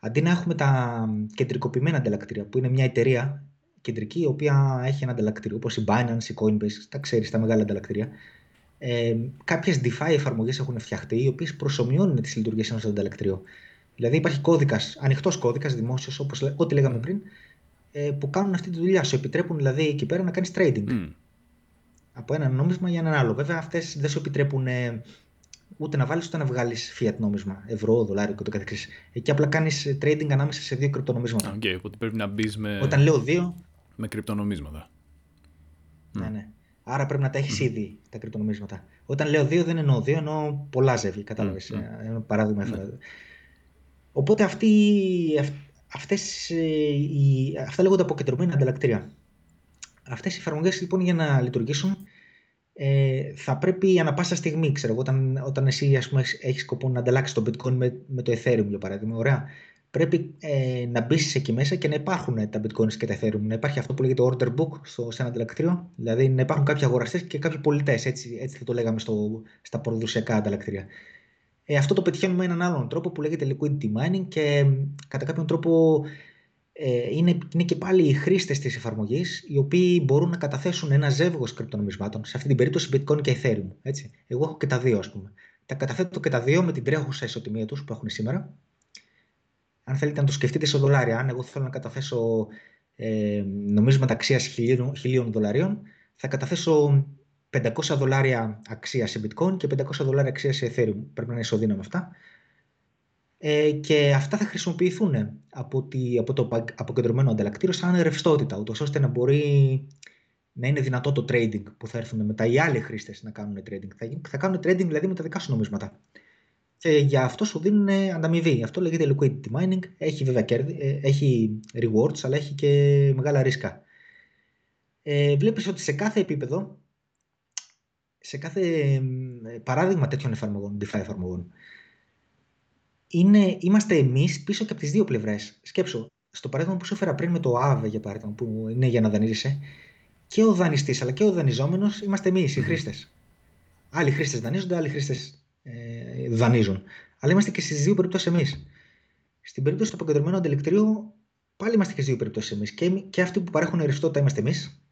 Αντί να έχουμε τα κεντρικοποιημένα ανταλλακτήρια που είναι μια εταιρεία κεντρική η οποία έχει ένα ανταλλακτήριο όπως η Binance, η Coinbase, τα ξέρεις τα μεγάλα ανταλλακτήρια. Ε, κάποιες DeFi εφαρμογές έχουν φτιαχτεί οι οποίες προσωμιώνουν τις λειτουργίες ενός ανταλλακτηρίου. Δηλαδή υπάρχει κώδικας, ανοιχτός κώδικας, δημόσιος, όπως ό,τι λέγαμε πριν, ε, που κάνουν αυτή τη δουλειά. Σου επιτρέπουν δηλαδή εκεί πέρα να κάνεις trading. Mm. Από ένα νόμισμα για έναν άλλο. Βέβαια, αυτές δεν σου επιτρέπουν ε, ούτε να βάλεις ούτε να βγάλεις fiat νόμισμα, ευρώ, δολάριο και το καθεξής. Εκεί απλά κάνεις ε, trading ανάμεσα σε δύο κρυπτονομίσματα. Okay, οπότε πρέπει να μπεις με. Όταν λέω δύο. Με κρυπτονομίσματα. Ναι, ναι. Άρα πρέπει να τα έχεις mm. ήδη τα κρυπτονομίσματα. Όταν λέω δύο δεν εννοώ δύο, εννοώ πολλά ζεύγη. Κατάλαβες. Mm. Ένα παράδειγμα έφερα. Οπότε αυτή, αυτές, ε, οι, αυτά λέγονται αποκεντρωμένα ανταλλακτήρια. Αυτές οι εφαρμογές λοιπόν για να λειτουργήσουν ε, θα πρέπει ανα πάσα στιγμή, ξέρω, όταν, όταν εσύ ας πούμε, έχεις σκοπό να ανταλλάξεις το bitcoin με, με το ethereum για παράδειγμα, ωραία, πρέπει ε, να μπεις εκεί μέσα και να υπάρχουν τα bitcoins και τα ethereum. Να υπάρχει αυτό που λέγεται order book στο, σε ένα ανταλλακτήριο, δηλαδή να υπάρχουν κάποιοι αγοραστές και κάποιοι πολιτές, έτσι, έτσι θα το λέγαμε στο, στα προδοσιακά ανταλλακτήρια. Ε, αυτό το πετυχαίνουμε με έναν άλλον τρόπο που λέγεται liquidity mining και κατά κάποιον τρόπο ε, είναι, είναι και πάλι οι χρήστες της εφαρμογής οι οποίοι μπορούν να καταθέσουν ένα ζεύγος κρυπτονομισμάτων, σε αυτή την περίπτωση bitcoin και ethereum. Έτσι. Εγώ έχω και τα δύο ας πούμε. Τα καταθέτω και τα δύο με την τρέχουσα ισοτιμία τους που έχουν σήμερα. Αν θέλετε να το σκεφτείτε σε δολάρια, αν εγώ θέλω να καταθέσω ε, νομίσματα αξίας χιλίων δολαρίων, θα καταθέσω 500 δολάρια αξίας σε bitcoin και 500 δολάρια αξίας σε ethereum. Πρέπει να είναι ισοδύναμα αυτά. Ε, και αυτά θα χρησιμοποιηθούν από, τη, από το αποκεντρωμένο ανταλλακτήριο σαν ρευστότητα, ούτως ώστε να μπορεί να είναι δυνατό το trading που θα έρθουν μετά οι άλλοι χρήστες να κάνουν trading. Θα, θα κάνουν trading δηλαδή με τα δικά σου νομίσματα. Και για αυτός σου δίνουν ανταμοιβή. Αυτό λέγεται liquidity mining. Έχει βέβαια κέρδη, ε, έχει rewards, αλλά έχει και μεγάλα ρίσκα. Ε, βλέπεις ότι σε κάθε επίπεδο σε κάθε παράδειγμα τέτοιων εφαρμογών, DeFi εφαρμογών, είναι, είμαστε εμείς πίσω και από τις δύο πλευρές. Σκέψω, στο παράδειγμα που σου έφερα πριν με το AVE, για παράδειγμα, που είναι για να δανείζεσαι, και ο δανειστής αλλά και ο δανειζόμενος είμαστε εμείς, οι χρήστες. Άλλοι χρήστες δανείζονται, άλλοι χρήστες ε, δανείζουν. Αλλά είμαστε και στις δύο περιπτώσεις εμείς. Στην περίπτωση του αποκεντρωμένου αντιληκτρίου, πάλι είμαστε και στις δύο περιπτώσεις εμείς. Και, και αυτοί που παρέχουν ρευστότητα είμαστε εμείς,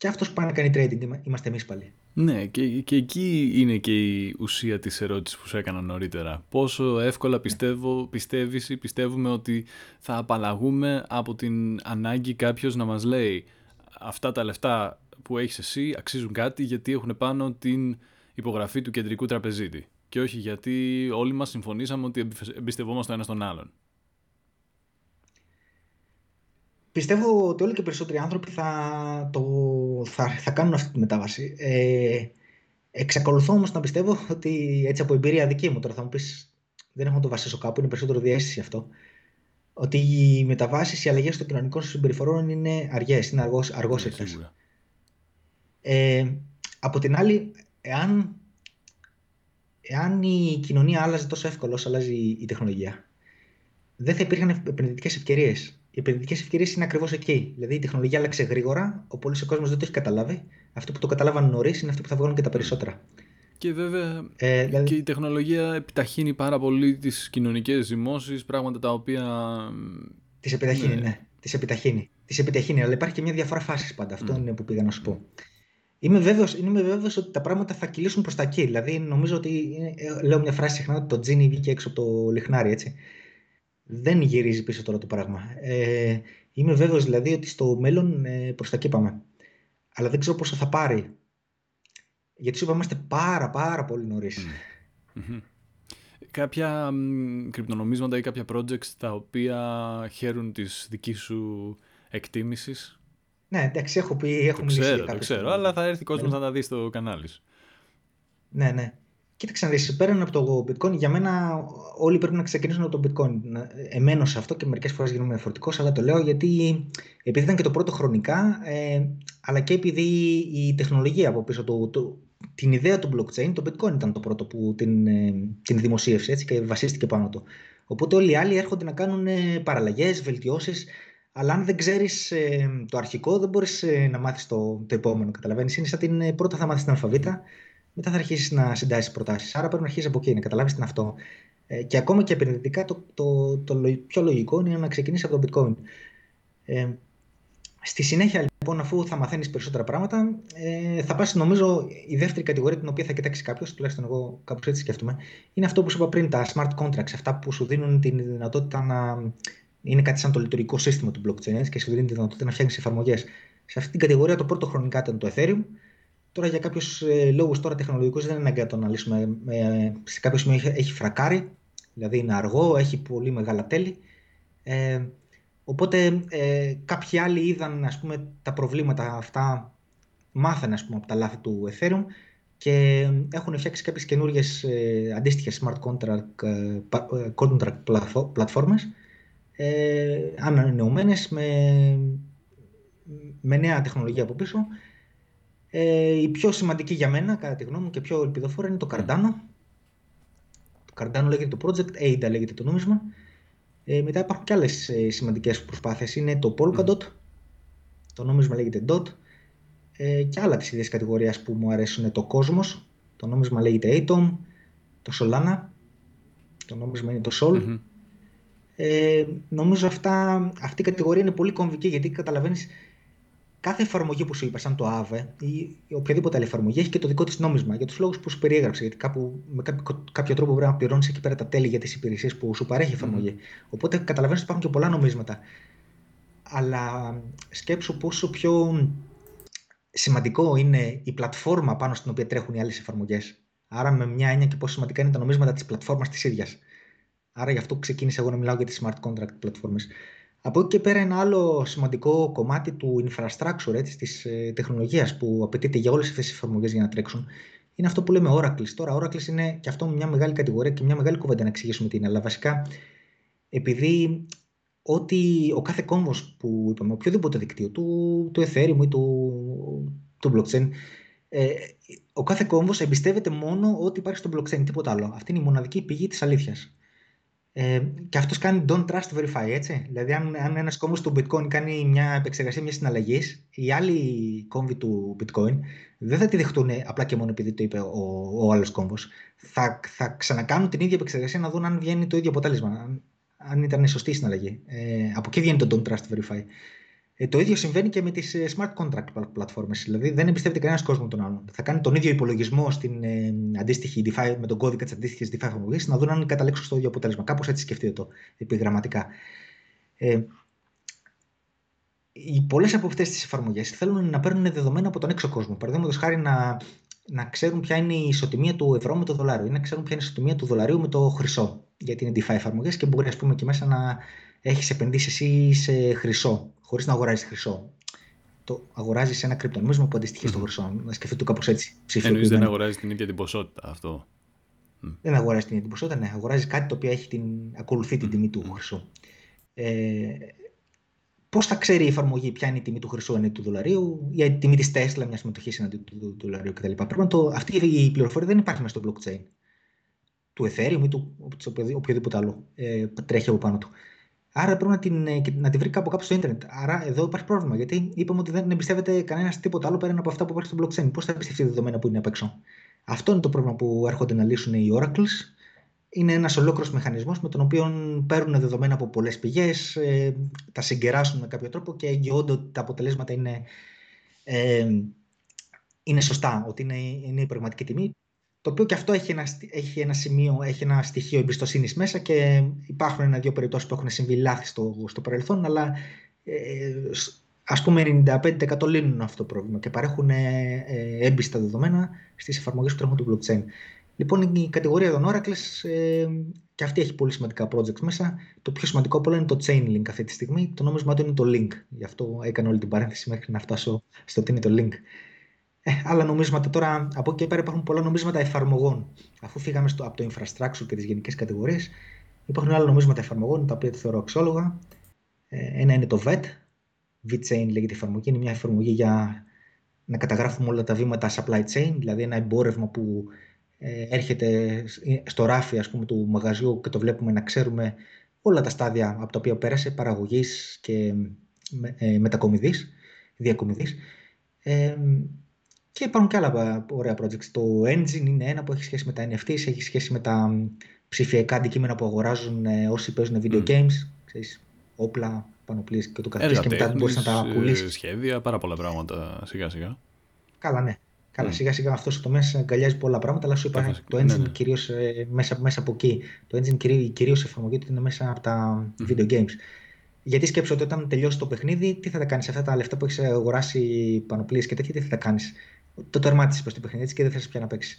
και αυτός που πάει να κάνει trading είμαστε εμείς πάλι. Ναι, και, και εκεί είναι και η ουσία της ερώτησης που σου έκανα νωρίτερα. Πόσο εύκολα πιστεύω, πιστεύεις ή πιστεύουμε ότι θα απαλλαγούμε από την ανάγκη κάποιος να μας λέει αυτά τα λεφτά που έχεις εσύ αξίζουν κάτι γιατί έχουν πάνω την υπογραφή του κεντρικού τραπεζίτη και όχι γιατί όλοι μας συμφωνήσαμε ότι εμπιστευόμαστε ο ένας τον άλλον. Πιστεύω ότι όλοι και οι περισσότεροι άνθρωποι θα, το, θα, θα κάνουν αυτή τη μετάβαση. Ε, εξακολουθώ όμως να πιστεύω ότι έτσι από εμπειρία δική μου, τώρα θα μου πεις, δεν έχω να το βασίσω κάπου, είναι περισσότερο διέστηση αυτό, ότι οι μεταβάσεις, οι αλλαγές των κοινωνικών συμπεριφορών είναι αργές, είναι αργό ναι, ε, από την άλλη, εάν, εάν η κοινωνία άλλαζε τόσο εύκολα όσο αλλάζει η τεχνολογία, δεν θα υπήρχαν επενδυτικές ευκαιρίες οι επενδυτικές ευκαιρίες είναι ακριβώς εκεί. Δηλαδή η τεχνολογία άλλαξε γρήγορα, ο πολλή κόσμος δεν το έχει καταλάβει. Αυτοί που το κατάλαβαν νωρίς είναι αυτοί που θα βγάλουν και τα περισσότερα. Και βέβαια ε, δηλαδή... και η τεχνολογία επιταχύνει πάρα πολύ τις κοινωνικές δημόσει, πράγματα τα οποία. Τις επιταχύνει, ναι. ναι. Τις επιταχύνει. Τις επιταχύνει, αλλά υπάρχει και μια διαφορά φάσης πάντα. Αυτό είναι που πήγα να σου πω. Είμαι βέβαιος, είμαι βέβαιος ότι τα πράγματα θα κυλήσουν προς τα εκεί. Δηλαδή, νομίζω ότι. Ε, λέω μια φράση συχνά ότι το τζίνι βγήκε έξω από το λιχνάρι, έτσι δεν γυρίζει πίσω τώρα το πράγμα. Ε, είμαι βέβαιος δηλαδή ότι στο μέλλον ε, προς τα εκεί πάμε. Αλλά δεν ξέρω πόσο θα πάρει. Γιατί σου είπα είμαστε πάρα πάρα πολύ νωρίς. Κάποια κρυπτονομίσματα ή κάποια projects τα οποία χαίρουν της δικής σου εκτίμησης; Ναι, εντάξει, έχω πει, έχω το μιλήσει ξέρω, το ξέρω, αλλά θα έρθει κόσμος ναι. να τα δει στο κανάλι σου. Ναι, ναι. Κοίταξε να δεις, πέραν από το bitcoin, για μένα όλοι πρέπει να ξεκινήσουν από το bitcoin. Εμένω σε αυτό και μερικές φορές γίνομαι διαφορετικός, αλλά το λέω γιατί επειδή ήταν και το πρώτο χρονικά, ε, αλλά και επειδή η τεχνολογία από πίσω του, του την ιδέα του blockchain, το bitcoin ήταν το πρώτο που την, ε, την δημοσίευσε έτσι, και βασίστηκε πάνω του. Οπότε όλοι οι άλλοι έρχονται να κάνουν ε, παραλλαγές, βελτιώσεις, αλλά αν δεν ξέρεις ε, το αρχικό δεν μπορείς ε, να μάθεις το, το επόμενο, καταλαβαίνεις. Είναι σαν την ε, πρώτα θα μάθεις την αλφαβήτα, μετά θα αρχίσεις να συντάσεις προτάσεις. Άρα πρέπει να αρχίσεις από εκεί, να καταλάβεις τι είναι αυτό. Ε, και ακόμα και επενδυτικά το, το, το, το, πιο λογικό είναι να ξεκινήσεις από το bitcoin. Ε, Στη συνέχεια, λοιπόν, αφού θα μαθαίνεις περισσότερα πράγματα, ε, θα πας, νομίζω, η δεύτερη κατηγορία την οποία θα κοιτάξει κάποιος, τουλάχιστον εγώ κάπως έτσι σκέφτομαι, είναι αυτό που σου είπα πριν, τα smart contracts. Αυτά που σου δίνουν τη δυνατότητα να. Είναι κάτι σαν το λειτουργικό σύστημα του blockchain και σου δίνει τη δυνατότητα να φτιάχνεις εφαρμογές. Σε αυτή την κατηγορία το πρώτο χρονικά ήταν το Ethereum. Τώρα για κάποιους ε, λόγους τεχνολογικούς δεν είναι αναγκαίο να το αναλύσουμε. Ε, σε κάποιο σημείο έχει, έχει φρακάρει, δηλαδή είναι αργό, έχει πολύ μεγάλα τέλη. Ε, Οπότε ε, κάποιοι άλλοι είδαν ας πούμε, τα προβλήματα αυτά, μάθανε ας πούμε, από τα λάθη του Ethereum και έχουν φτιάξει κάποιες καινούργιες ε, αντίστοιχες smart contract, ε, ε contract πλατφόρμες ε, ανανεωμένες με, με νέα τεχνολογία από πίσω. Ε, η πιο σημαντική για μένα, κατά τη γνώμη μου, και πιο ελπιδοφόρα είναι το Cardano. Το Cardano λέγεται το project, ADA λέγεται το νόμισμα. Ε, μετά υπάρχουν και άλλες ε, σημαντικές προσπάθειες. Είναι το Polkadot, το νόμισμα λέγεται DOT ε, και άλλα της ίδιας κατηγορίας που μου αρέσουν είναι το Cosmos, το νόμισμα λέγεται Atom, το Solana, το νόμισμα είναι το Sol. Ε, νομίζω αυτά, αυτή η κατηγορία είναι πολύ κομβική γιατί καταλαβαίνεις κάθε εφαρμογή που σου είπα, σαν το AVE ή οποιαδήποτε άλλη εφαρμογή, έχει και το δικό της νόμισμα για τους λόγους που σου περιέγραψε. Γιατί κάπου, με κάποιο, κάποιο τρόπο πρέπει να πληρώνεις εκεί πέρα τα τέλη για τις υπηρεσίες που σου παρέχει η εφαρμογή. Mm. Οπότε καταλαβαίνεις ότι υπάρχουν και πολλά νομίσματα. Αλλά σκέψου πόσο πιο σημαντικό είναι η πλατφόρμα πάνω στην οποία τρέχουν οι άλλες εφαρμογές. Άρα, με μια έννοια και πόσο σημαντικά είναι τα νομίσματα της πλατφόρμας της ίδιας. Άρα, γι' αυτό ξεκίνησα εγώ να μιλάω για τις smart contract πλατφόρμες. Από εκεί και πέρα ένα άλλο σημαντικό κομμάτι του infrastructure, έτσι, της ε, τεχνολογίας που απαιτείται για όλες αυτές τις εφαρμογές για να τρέξουν, είναι αυτό που λέμε Oracle. Τώρα, Oracle είναι και αυτό μια μεγάλη κατηγορία και μια μεγάλη κουβέντα να εξηγήσουμε τι είναι. Αλλά βασικά, επειδή ότι ο κάθε κόμβος που είπαμε, οποιοδήποτε δικτύο, του, του Ethereum ή του, του blockchain, ε, ο κάθε κόμβος εμπιστεύεται μόνο ότι υπάρχει στο blockchain, τίποτα άλλο. Αυτή είναι η μοναδική πηγή της αλήθειας. Ε, και αυτός κάνει don't trust verify, έτσι. Δηλαδή, αν, αν ένας κόμβος του Bitcoin κάνει μια επεξεργασία μιας συναλλαγής, οι άλλοι κόμβοι του Bitcoin δεν θα τη δεχτούν απλά και μόνο επειδή το είπε ο, ο άλλος κόμβος. Θα, θα ξανακάνουν την ίδια επεξεργασία να δουν αν βγαίνει το ίδιο αποτέλεσμα, αν, αν ήταν σωστή η συναλλαγή. Ε, από εκεί βγαίνει το don't trust verify. Ε, το ίδιο συμβαίνει και με τις ε, smart contract πλατφόρμες. Δηλαδή δεν εμπιστεύεται κανένας κόσμος τον άλλον. Θα κάνει τον ίδιο υπολογισμό στην ε, αντίστοιχη DeFi, με τον κώδικα της αντίστοιχης DeFi εφαρμογή να δουν αν καταλήξουν στο ίδιο αποτέλεσμα. Κάπως έτσι σκεφτείτε το επιγραμματικά. Ε, οι πολλές από αυτές τις εφαρμογές θέλουν να παίρνουν δεδομένα από τον έξω κόσμο. Παραδείγματος χάρη να, να ξέρουν ποια είναι η ισοτιμία του ευρώ με το δολάριο ή να ξέρουν ποια είναι η ισοτιμία του δολαρίου με το χρυσό. Γιατί είναι DeFi εφαρμογές και μπορεί, ας πούμε, και μέσα να έχεις επενδύσεις εσύ σε χρυσό χωρίς να αγοράζεις χρυσό. Το αγοράζεις ένα κρυπτονόμισμα που αντιστοιχεί mm-hmm. στο χρυσό. Να σκεφτείτε το κάπως έτσι. Εννοείς δεν αγοράζεις την ίδια την ποσότητα αυτό. Δεν αγοράζεις την ίδια την ποσότητα, ναι. Αγοράζεις κάτι το οποίο έχει την, ακολουθεί την τιμή του χρυσού. Ε, Πώς θα ξέρει η εφαρμογή ποια είναι η τιμή του χρυσού εναντί του δολαρίου ή η τιμή της Τέσλα, μιας συμμετοχής εναντί του δολαρίου κτλ. Πρέπει να το, αυτή η πληροφορία δεν υπάρχει μέσα στο blockchain του Ethereum ή του οποιοδήποτε άλλο ε, τρέχει από πάνω του. Άρα πρέπει να την, ε, να την βρει κάπου κάπου στο Ιντερνετ. Άρα εδώ υπάρχει πρόβλημα. Γιατί είπαμε ότι δεν εμπιστεύεται κανένας τίποτα άλλο πέραν από αυτά που υπάρχει στο blockchain. Πώς θα εμπιστευτεί δεδομένα που είναι απ' έξω; Αυτό είναι το πρόβλημα που έρχονται να λύσουν οι Oracles. Είναι ένας ολόκληρος μηχανισμός με τον οποίο παίρνουν δεδομένα από πολλές πηγές, ε, τα συγκεράσουν με κάποιο τρόπο και εγγυώνται ότι τα αποτελέσματα είναι, ε, είναι σωστά, ότι είναι, είναι η πραγματική τιμή το οποίο και αυτό έχει ένα, έχει ένα σημείο, έχει ένα στοιχείο εμπιστοσύνης μέσα και υπάρχουν ένα-δύο περιπτώσεις που έχουν συμβεί λάθη στο, στο παρελθόν, αλλά ε, ας πούμε 95% λύνουν αυτό το πρόβλημα και παρέχουν ε, ε, έμπιστα δεδομένα στις εφαρμογές που τρέχουν του blockchain. Λοιπόν, η κατηγορία των Oracles ε, και αυτή έχει πολύ σημαντικά projects μέσα. Το πιο σημαντικό από όλα είναι το Chainlink αυτή τη στιγμή. Το νόμισμά του είναι το Link. Γι' αυτό έκανα όλη την παρένθεση μέχρι να φτάσω στο τι είναι το Link. Ε, άλλα νομίσματα τώρα, από εκεί και πέρα υπάρχουν πολλά νομίσματα εφαρμογών. Αφού φύγαμε στο, από το infrastructure και τις γενικές κατηγορίες, υπάρχουν άλλα νομίσματα εφαρμογών τα οποία θεωρώ αξιόλογα. Ε, ένα είναι το VET, VChain λέγεται εφαρμογή, είναι μια εφαρμογή για να καταγράφουμε όλα τα βήματα supply chain, δηλαδή ένα εμπόρευμα που ε, έρχεται στο ράφι ας πούμε, του μαγαζιού και το βλέπουμε να ξέρουμε όλα τα στάδια από τα οποία πέρασε, παραγωγής και ε, μετακομιδής, διακομιδής. Ε, και υπάρχουν και άλλα ωραία projects. Το Engine είναι ένα που έχει σχέση με τα NFTs, έχει σχέση με τα ψηφιακά αντικείμενα που αγοράζουν ε, όσοι παίζουν video games, ξέρεις, όπλα, πανοπλίες και το καθεξής και μετά μπορείς να τα πουλήσεις. σχέδια, πάρα πολλά πράγματα σιγά σιγά. Καλά, ναι. Καλά, σιγά σιγά αυτός ο τομέας αγκαλιάζει πολλά πράγματα, αλλά σου είπα το engine ναι, ναι. κυρίως ε, μέσα, μέσα από εκεί. Το engine κυρίως η εφαρμογή του είναι μέσα από τα mm. video games. Γιατί σκέψω ότι όταν τελειώσει το παιχνίδι, τι θα τα κάνεις; Αυτά τα λεφτά που έχεις αγοράσει πανοπλίες και τέτοια, τι θα τα κάνεις; Το τερμάτισες προς το παιχνίδι και δεν θες πια να παίξεις.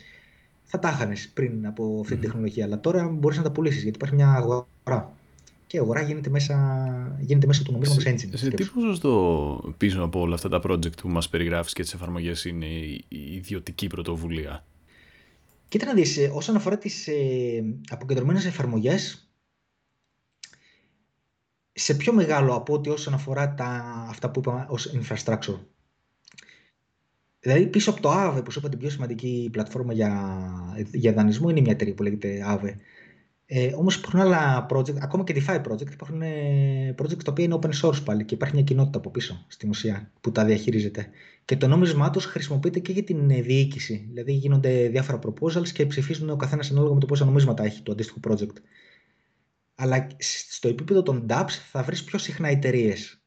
Θα τα έχανες πριν από αυτή τη τεχνολογία. Αλλά τώρα μπορείς να τα πουλήσεις γιατί υπάρχει μια αγορά και η αγορά γίνεται μέσα, γίνεται μέσα του νομίσματος engine. Σε, σε τι ποσοστό πίσω από όλα αυτά τα project που μας περιγράφεις και τις εφαρμογές είναι η, η ιδιωτική πρωτοβουλία; Κοίτα να δεις, ε, όσον αφορά τις ε, αποκεντρωμένες εφαρμογές, σε πιο μεγάλο από ό,τι όσον αφορά τα, αυτά που είπαμε ως infrastructure. Δηλαδή πίσω από το Aave, που σου είπα την πιο σημαντική πλατφόρμα για, για δανεισμό, είναι μια εταιρεία που λέγεται Aave. Ε, Όμως υπάρχουν άλλα project, ακόμα και DeFi project, υπάρχουν ε, project τα οποία είναι open source πάλι και υπάρχει μια κοινότητα από πίσω στην ουσία που τα διαχειρίζεται. Και το νόμισμά τους χρησιμοποιείται και για την ε, διοίκηση. Δηλαδή γίνονται διάφορα proposals και ψηφίζουν ο καθένας ανάλογα με το πόσα νομίσματα έχει το αντίστοιχο project. Αλλά στο επίπεδο των dApps θα βρεις πιο συχνά εταιρείες.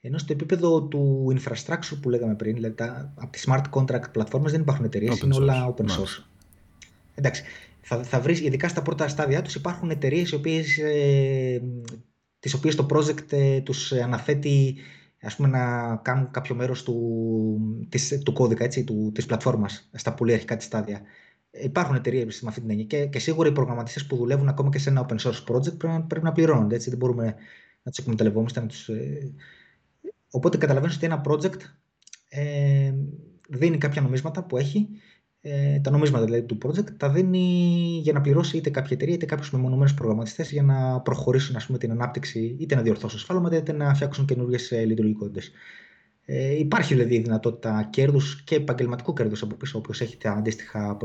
Ενώ στο επίπεδο του infrastructure που λέγαμε πριν, δηλαδή από τις smart contract platforms δεν υπάρχουν εταιρείες, είναι όλα open source. Εντάξει, θα, θα βρεις, ειδικά στα πρώτα στάδια τους υπάρχουν εταιρείες οι οποίες, ε, τις οποίες το project ε, τους αναθέτει ας πούμε, να κάνουν κάποιο μέρος του, της, του κώδικα, έτσι, του, της πλατφόρμας, στα πολύ αρχικά της στάδια. Υπάρχουν εταιρείες με αυτή την έννοια και, και σίγουρα οι προγραμματιστές που δουλεύουν ακόμα και σε ένα open source project πρέπει, πρέπει να πληρώνονται. Έτσι, δεν μπορούμε να τους εκμεταλλευόμαστε. Να τους, ε... Οπότε καταλαβαίνεις ότι ένα project ε, δίνει κάποια νομίσματα που έχει. Ε, τα νομίσματα δηλαδή, του project τα δίνει για να πληρώσει είτε κάποια εταιρεία είτε κάποιους μεμονωμένους προγραμματιστές για να προχωρήσουν ας πούμε, την ανάπτυξη είτε να διορθώσουν σφάλματα είτε να φτιάξουν καινούργιες λειτουργικότητες. Ε, υπάρχει δηλαδή η δυνατότητα κέρδους και επαγγελματικού κέρδους από πίσω, όποιος έχει τα αντίστοιχα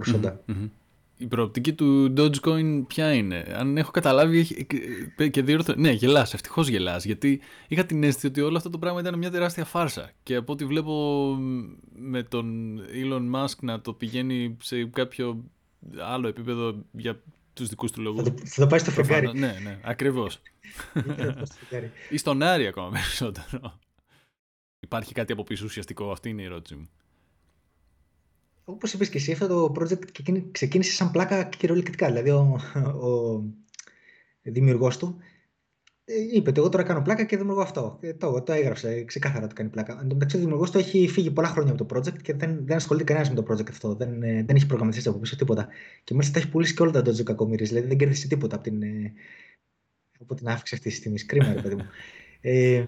η προοπτική του Dogecoin ποια είναι; Αν έχω καταλάβει και διόρθω... Ναι, γελάς, ευτυχώς γελάς, γιατί είχα την αίσθηση ότι όλο αυτό το πράγμα ήταν μια τεράστια φάρσα και από ό,τι βλέπω με τον Elon Musk να το πηγαίνει σε κάποιο άλλο επίπεδο για τους δικούς του λόγους. Θα το, πάει στο φεγγάρι. Ναι, ναι, ακριβώς. Ή στον Άρη ακόμα περισσότερο. Υπάρχει κάτι από πίσω ουσιαστικό, αυτή είναι η ερώτηση μου όπως είπες και εσύ, αυτό το project ξεκίνησε σαν πλάκα κυριολεκτικά. Δηλαδή, ο, ο δημιουργός του ε, είπε ότι εγώ τώρα κάνω πλάκα και δημιουργώ αυτό. Και το, το έγραψε ξεκάθαρα το κάνει πλάκα. Εν τω μεταξύ, ο δημιουργός του έχει φύγει πολλά χρόνια από το project και δεν, δεν ασχολείται κανένας με το project αυτό. Δεν, ε, δεν έχει προγραμματιστεί από πίσω τίποτα. Και μάλιστα τα έχει πουλήσει και όλα τα Dojo κακομοίρες. Δηλαδή δεν κέρδισε τίποτα από την, ε, από την αύξηση αυτής της τιμής. Κρίμα, ρε παιδί μου. Ε,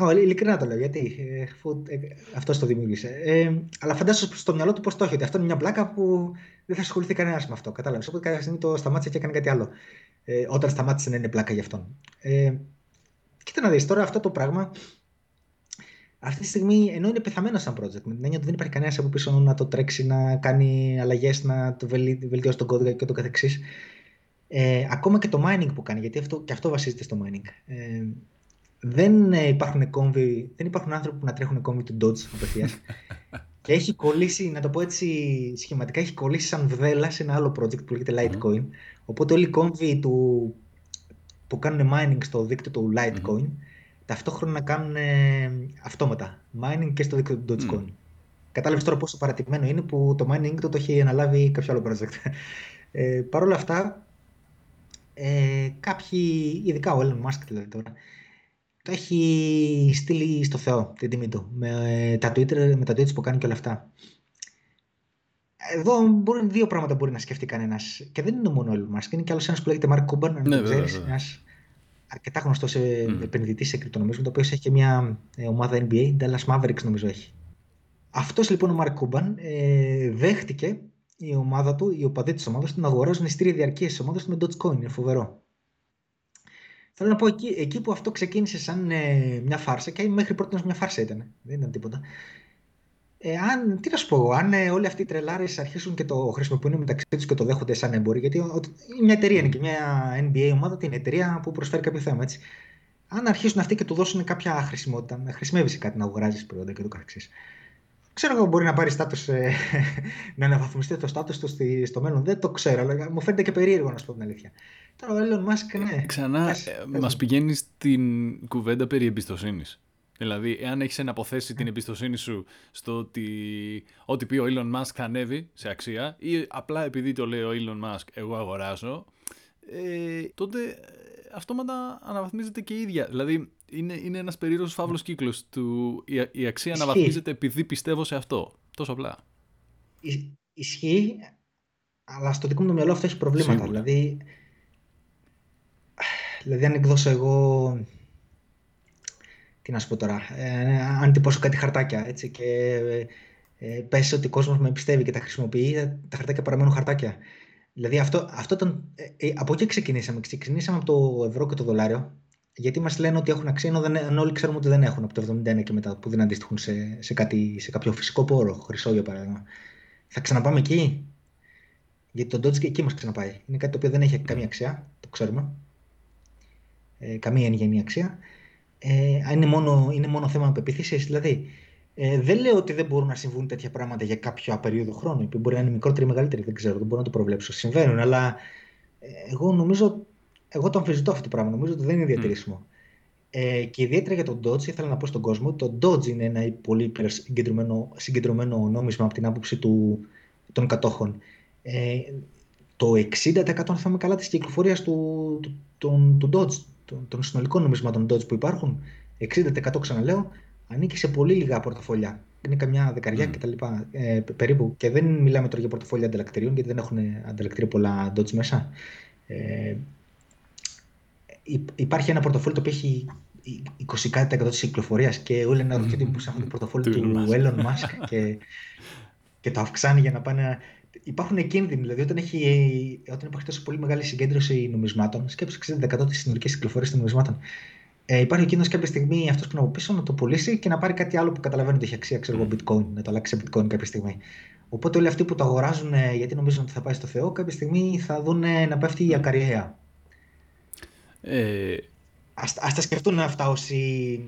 Oh, ειλικρινά το λέω, γιατί ε, ε, αυτός το δημιούργησε. Ε, αλλά φαντάζομαι στο μυαλό του πώς το έχει, ότι αυτό είναι μια πλάκα που δεν θα ασχοληθεί κανένας με αυτό. Κατάλαβες. Οπότε κάποια στιγμή το σταμάτησε και έκανε κάτι άλλο. Ε, όταν σταμάτησε να είναι πλάκα για αυτόν. Ε, κοίτα να δεις τώρα αυτό το πράγμα. Αυτή τη στιγμή, ενώ είναι πεθαμένος σαν project, με την έννοια ότι δεν υπάρχει κανένας από πίσω να το τρέξει, να κάνει αλλαγές, να το βελτιώσει τον κώδικα και το καθεξής. Ε, ακόμα και το mining που κάνει, γιατί αυτό, και αυτό βασίζεται στο mining. Ε, δεν ε, υπάρχουν κόμβοι, δεν υπάρχουν άνθρωποι που να τρέχουν κόμβοι του Dodge απευθεία. και έχει κολλήσει, να το πω έτσι σχηματικά, έχει κολλήσει σαν βδέλα σε ένα άλλο project που λέγεται Litecoin. Οπότε όλοι οι κόμβοι του, που κάνουν mining στο δίκτυο του Litecoin, ταυτόχρονα να κάνουν ε, αυτόματα mining και στο δίκτυο του Dogecoin. Mm. Κατάλαβες τώρα πόσο παρατημένο είναι που το mining το, το έχει αναλάβει κάποιο άλλο project. Ε, Παρ' όλα αυτά, ε, κάποιοι, ειδικά ο Elon Musk δηλαδή τώρα, το έχει στείλει στο Θεό την τιμή του. Με τα Twitter, με τα Twitter που κάνει και όλα αυτά. Εδώ μπορεί, δύο πράγματα μπορεί να σκεφτεί κανένας. Και δεν είναι μόνο ο Elon Musk. Είναι και άλλος ένας που λέγεται Mark Cuban, αν ναι, ξέρεις. Ένας αρκετά γνωστός mm. επενδυτής σε κρυπτονομίσματα, ο οποίος έχει και μια ε, ομάδα NBA, Dallas Mavericks νομίζω έχει. Αυτός λοιπόν ο Mark Cuban ε, δέχτηκε η ομάδα του, οι οπαδοί της ομάδας του να αγοράζουν ειστήρια διαρκείας της ομάδας του με Dogecoin. Είναι φοβερό. Θέλω να πω εκεί, εκεί που αυτό ξεκίνησε σαν ε, μια φάρσα και μέχρι πρώτη μια φάρσα ήταν. Δεν ήταν τίποτα. Ε, αν, τι να σου πω, αν ε, όλοι αυτοί οι τρελάρες αρχίσουν και το χρησιμοποιούν μεταξύ τους και το δέχονται σαν εμπόροι, γιατί ο, μια εταιρεία είναι και μια NBA ομάδα, την εταιρεία που προσφέρει κάποιο θέμα. Έτσι. Αν αρχίσουν αυτοί και του δώσουν κάποια χρησιμότητα, να χρησιμεύεις σε κάτι, να αγοράζεις προϊόντα και το καθεξής. Ξέρω εγώ μπορεί να πάρει στάτους, ε, να αναβαθμιστεί το στάτου του στο μέλλον. Δεν το ξέρω, αλλά μου φαίνεται και περίεργο να σου πω την αλήθεια. Τώρα ο Elon Musk, ναι. Ξανά, ε, μας πηγαίνει στην κουβέντα περί εμπιστοσύνης. Δηλαδή, εάν έχεις εναποθέσει την εμπιστοσύνη σου στο ότι ό,τι πει ο Elon Musk θα ανέβει σε αξία ή απλά επειδή το λέει ο Elon Musk εγώ αγοράζω, ε, τότε ε, αυτόματα αναβαθμίζεται και η ίδια. Δηλαδή, είναι, είναι ένας περίεργος φαύλος κύκλος του η, η αξία Ισχύει. αναβαθμίζεται επειδή πιστεύω σε αυτό. Τόσο απλά. Ισχύει, αλλά στο δικό μου το μυαλό αυτό έχει προβλήματα. Δηλαδή, δηλαδή, αν εκδώσω εγώ τι να σου πω τώρα, ε, αν τυπώσω κάτι χαρτάκια έτσι, και ε, πέσει ότι ο κόσμος με πιστεύει και τα χρησιμοποιεί, τα χαρτάκια παραμένουν χαρτάκια. Δηλαδή αυτό, αυτό ήταν, ε, ε, από εκεί ξεκινήσαμε. Ξεκινήσαμε από το ευρώ και το δολάριο, γιατί μας λένε ότι έχουν αξία, ενώ, δεν, ενώ όλοι ξέρουμε ότι δεν έχουν από το 1971 και μετά, που δεν αντιστοιχούν σε, σε, κάτι, σε κάποιο φυσικό πόρο, χρυσό για παράδειγμα. Θα ξαναπάμε εκεί; Γιατί το Dodge και εκεί μας ξαναπάει. Είναι κάτι το οποίο δεν έχει καμία αξία, το ξέρουμε. Ε, καμία εγγενή αξία ε, είναι, μόνο, είναι μόνο θέμα πεποίθησης. Δηλαδή, ε, δεν λέω ότι δεν μπορούν να συμβούν τέτοια πράγματα για κάποιο απερίοδο χρόνο. Μπορεί να είναι μικρότερη ή μεγαλύτερη, δεν ξέρω, δεν μπορώ να το προβλέψω. Συμβαίνουν, αλλά ε, εγώ νομίζω, εγώ το αμφισβητώ αυτό το πράγμα. Νομίζω ότι δεν είναι διατηρήσιμο. Mm. Ε, και ιδιαίτερα για τον Dodge, ήθελα να πω στον κόσμο, το Dodge είναι ένα πολύ συγκεντρωμένο, συγκεντρωμένο νόμισμα από την άποψη του, των κατόχων. Ε, το 60% αν θυμάμαι καλά της κυκλοφορίας του, του, του, του Dodge των, των συνολικών νομισμάτων Dodge που υπάρχουν, 60% ξαναλέω, ανήκει σε πολύ λίγα πορτοφόλια. Είναι καμιά δεκαριά mm. κτλ. Ε, περίπου. Και δεν μιλάμε τώρα για πορτοφόλια ανταλλακτηρίων, γιατί δεν έχουν ανταλλακτήρια πολλά Dodge μέσα. Ε, υπάρχει ένα πορτοφόλι το οποίο έχει 20% της κυκλοφορίας και όλοι να ρωτιούνται πώ έχουν το πορτοφόλι του Elon Musk και, και το αυξάνει για να πάνε υπάρχουν κίνδυνοι. Δηλαδή, όταν, έχει, όταν υπάρχει τόσο πολύ μεγάλη συγκέντρωση νομισμάτων, σκέψτε 60% τη συνολική κυκλοφορία των νομισμάτων, ε, υπάρχει ο κίνδυνος κάποια στιγμή αυτός που είναι από πίσω να το πουλήσει και να πάρει κάτι άλλο που καταλαβαίνει ότι έχει αξία, ξέρω εγώ, bitcoin, να το αλλάξει σε bitcoin κάποια στιγμή. Οπότε όλοι αυτοί που το αγοράζουν ε, γιατί νομίζουν ότι θα πάει στο Θεό, κάποια στιγμή θα δουν να πέφτει η ακαριέα. Ε... Ας, ας τα σκεφτούν αυτά όσοι,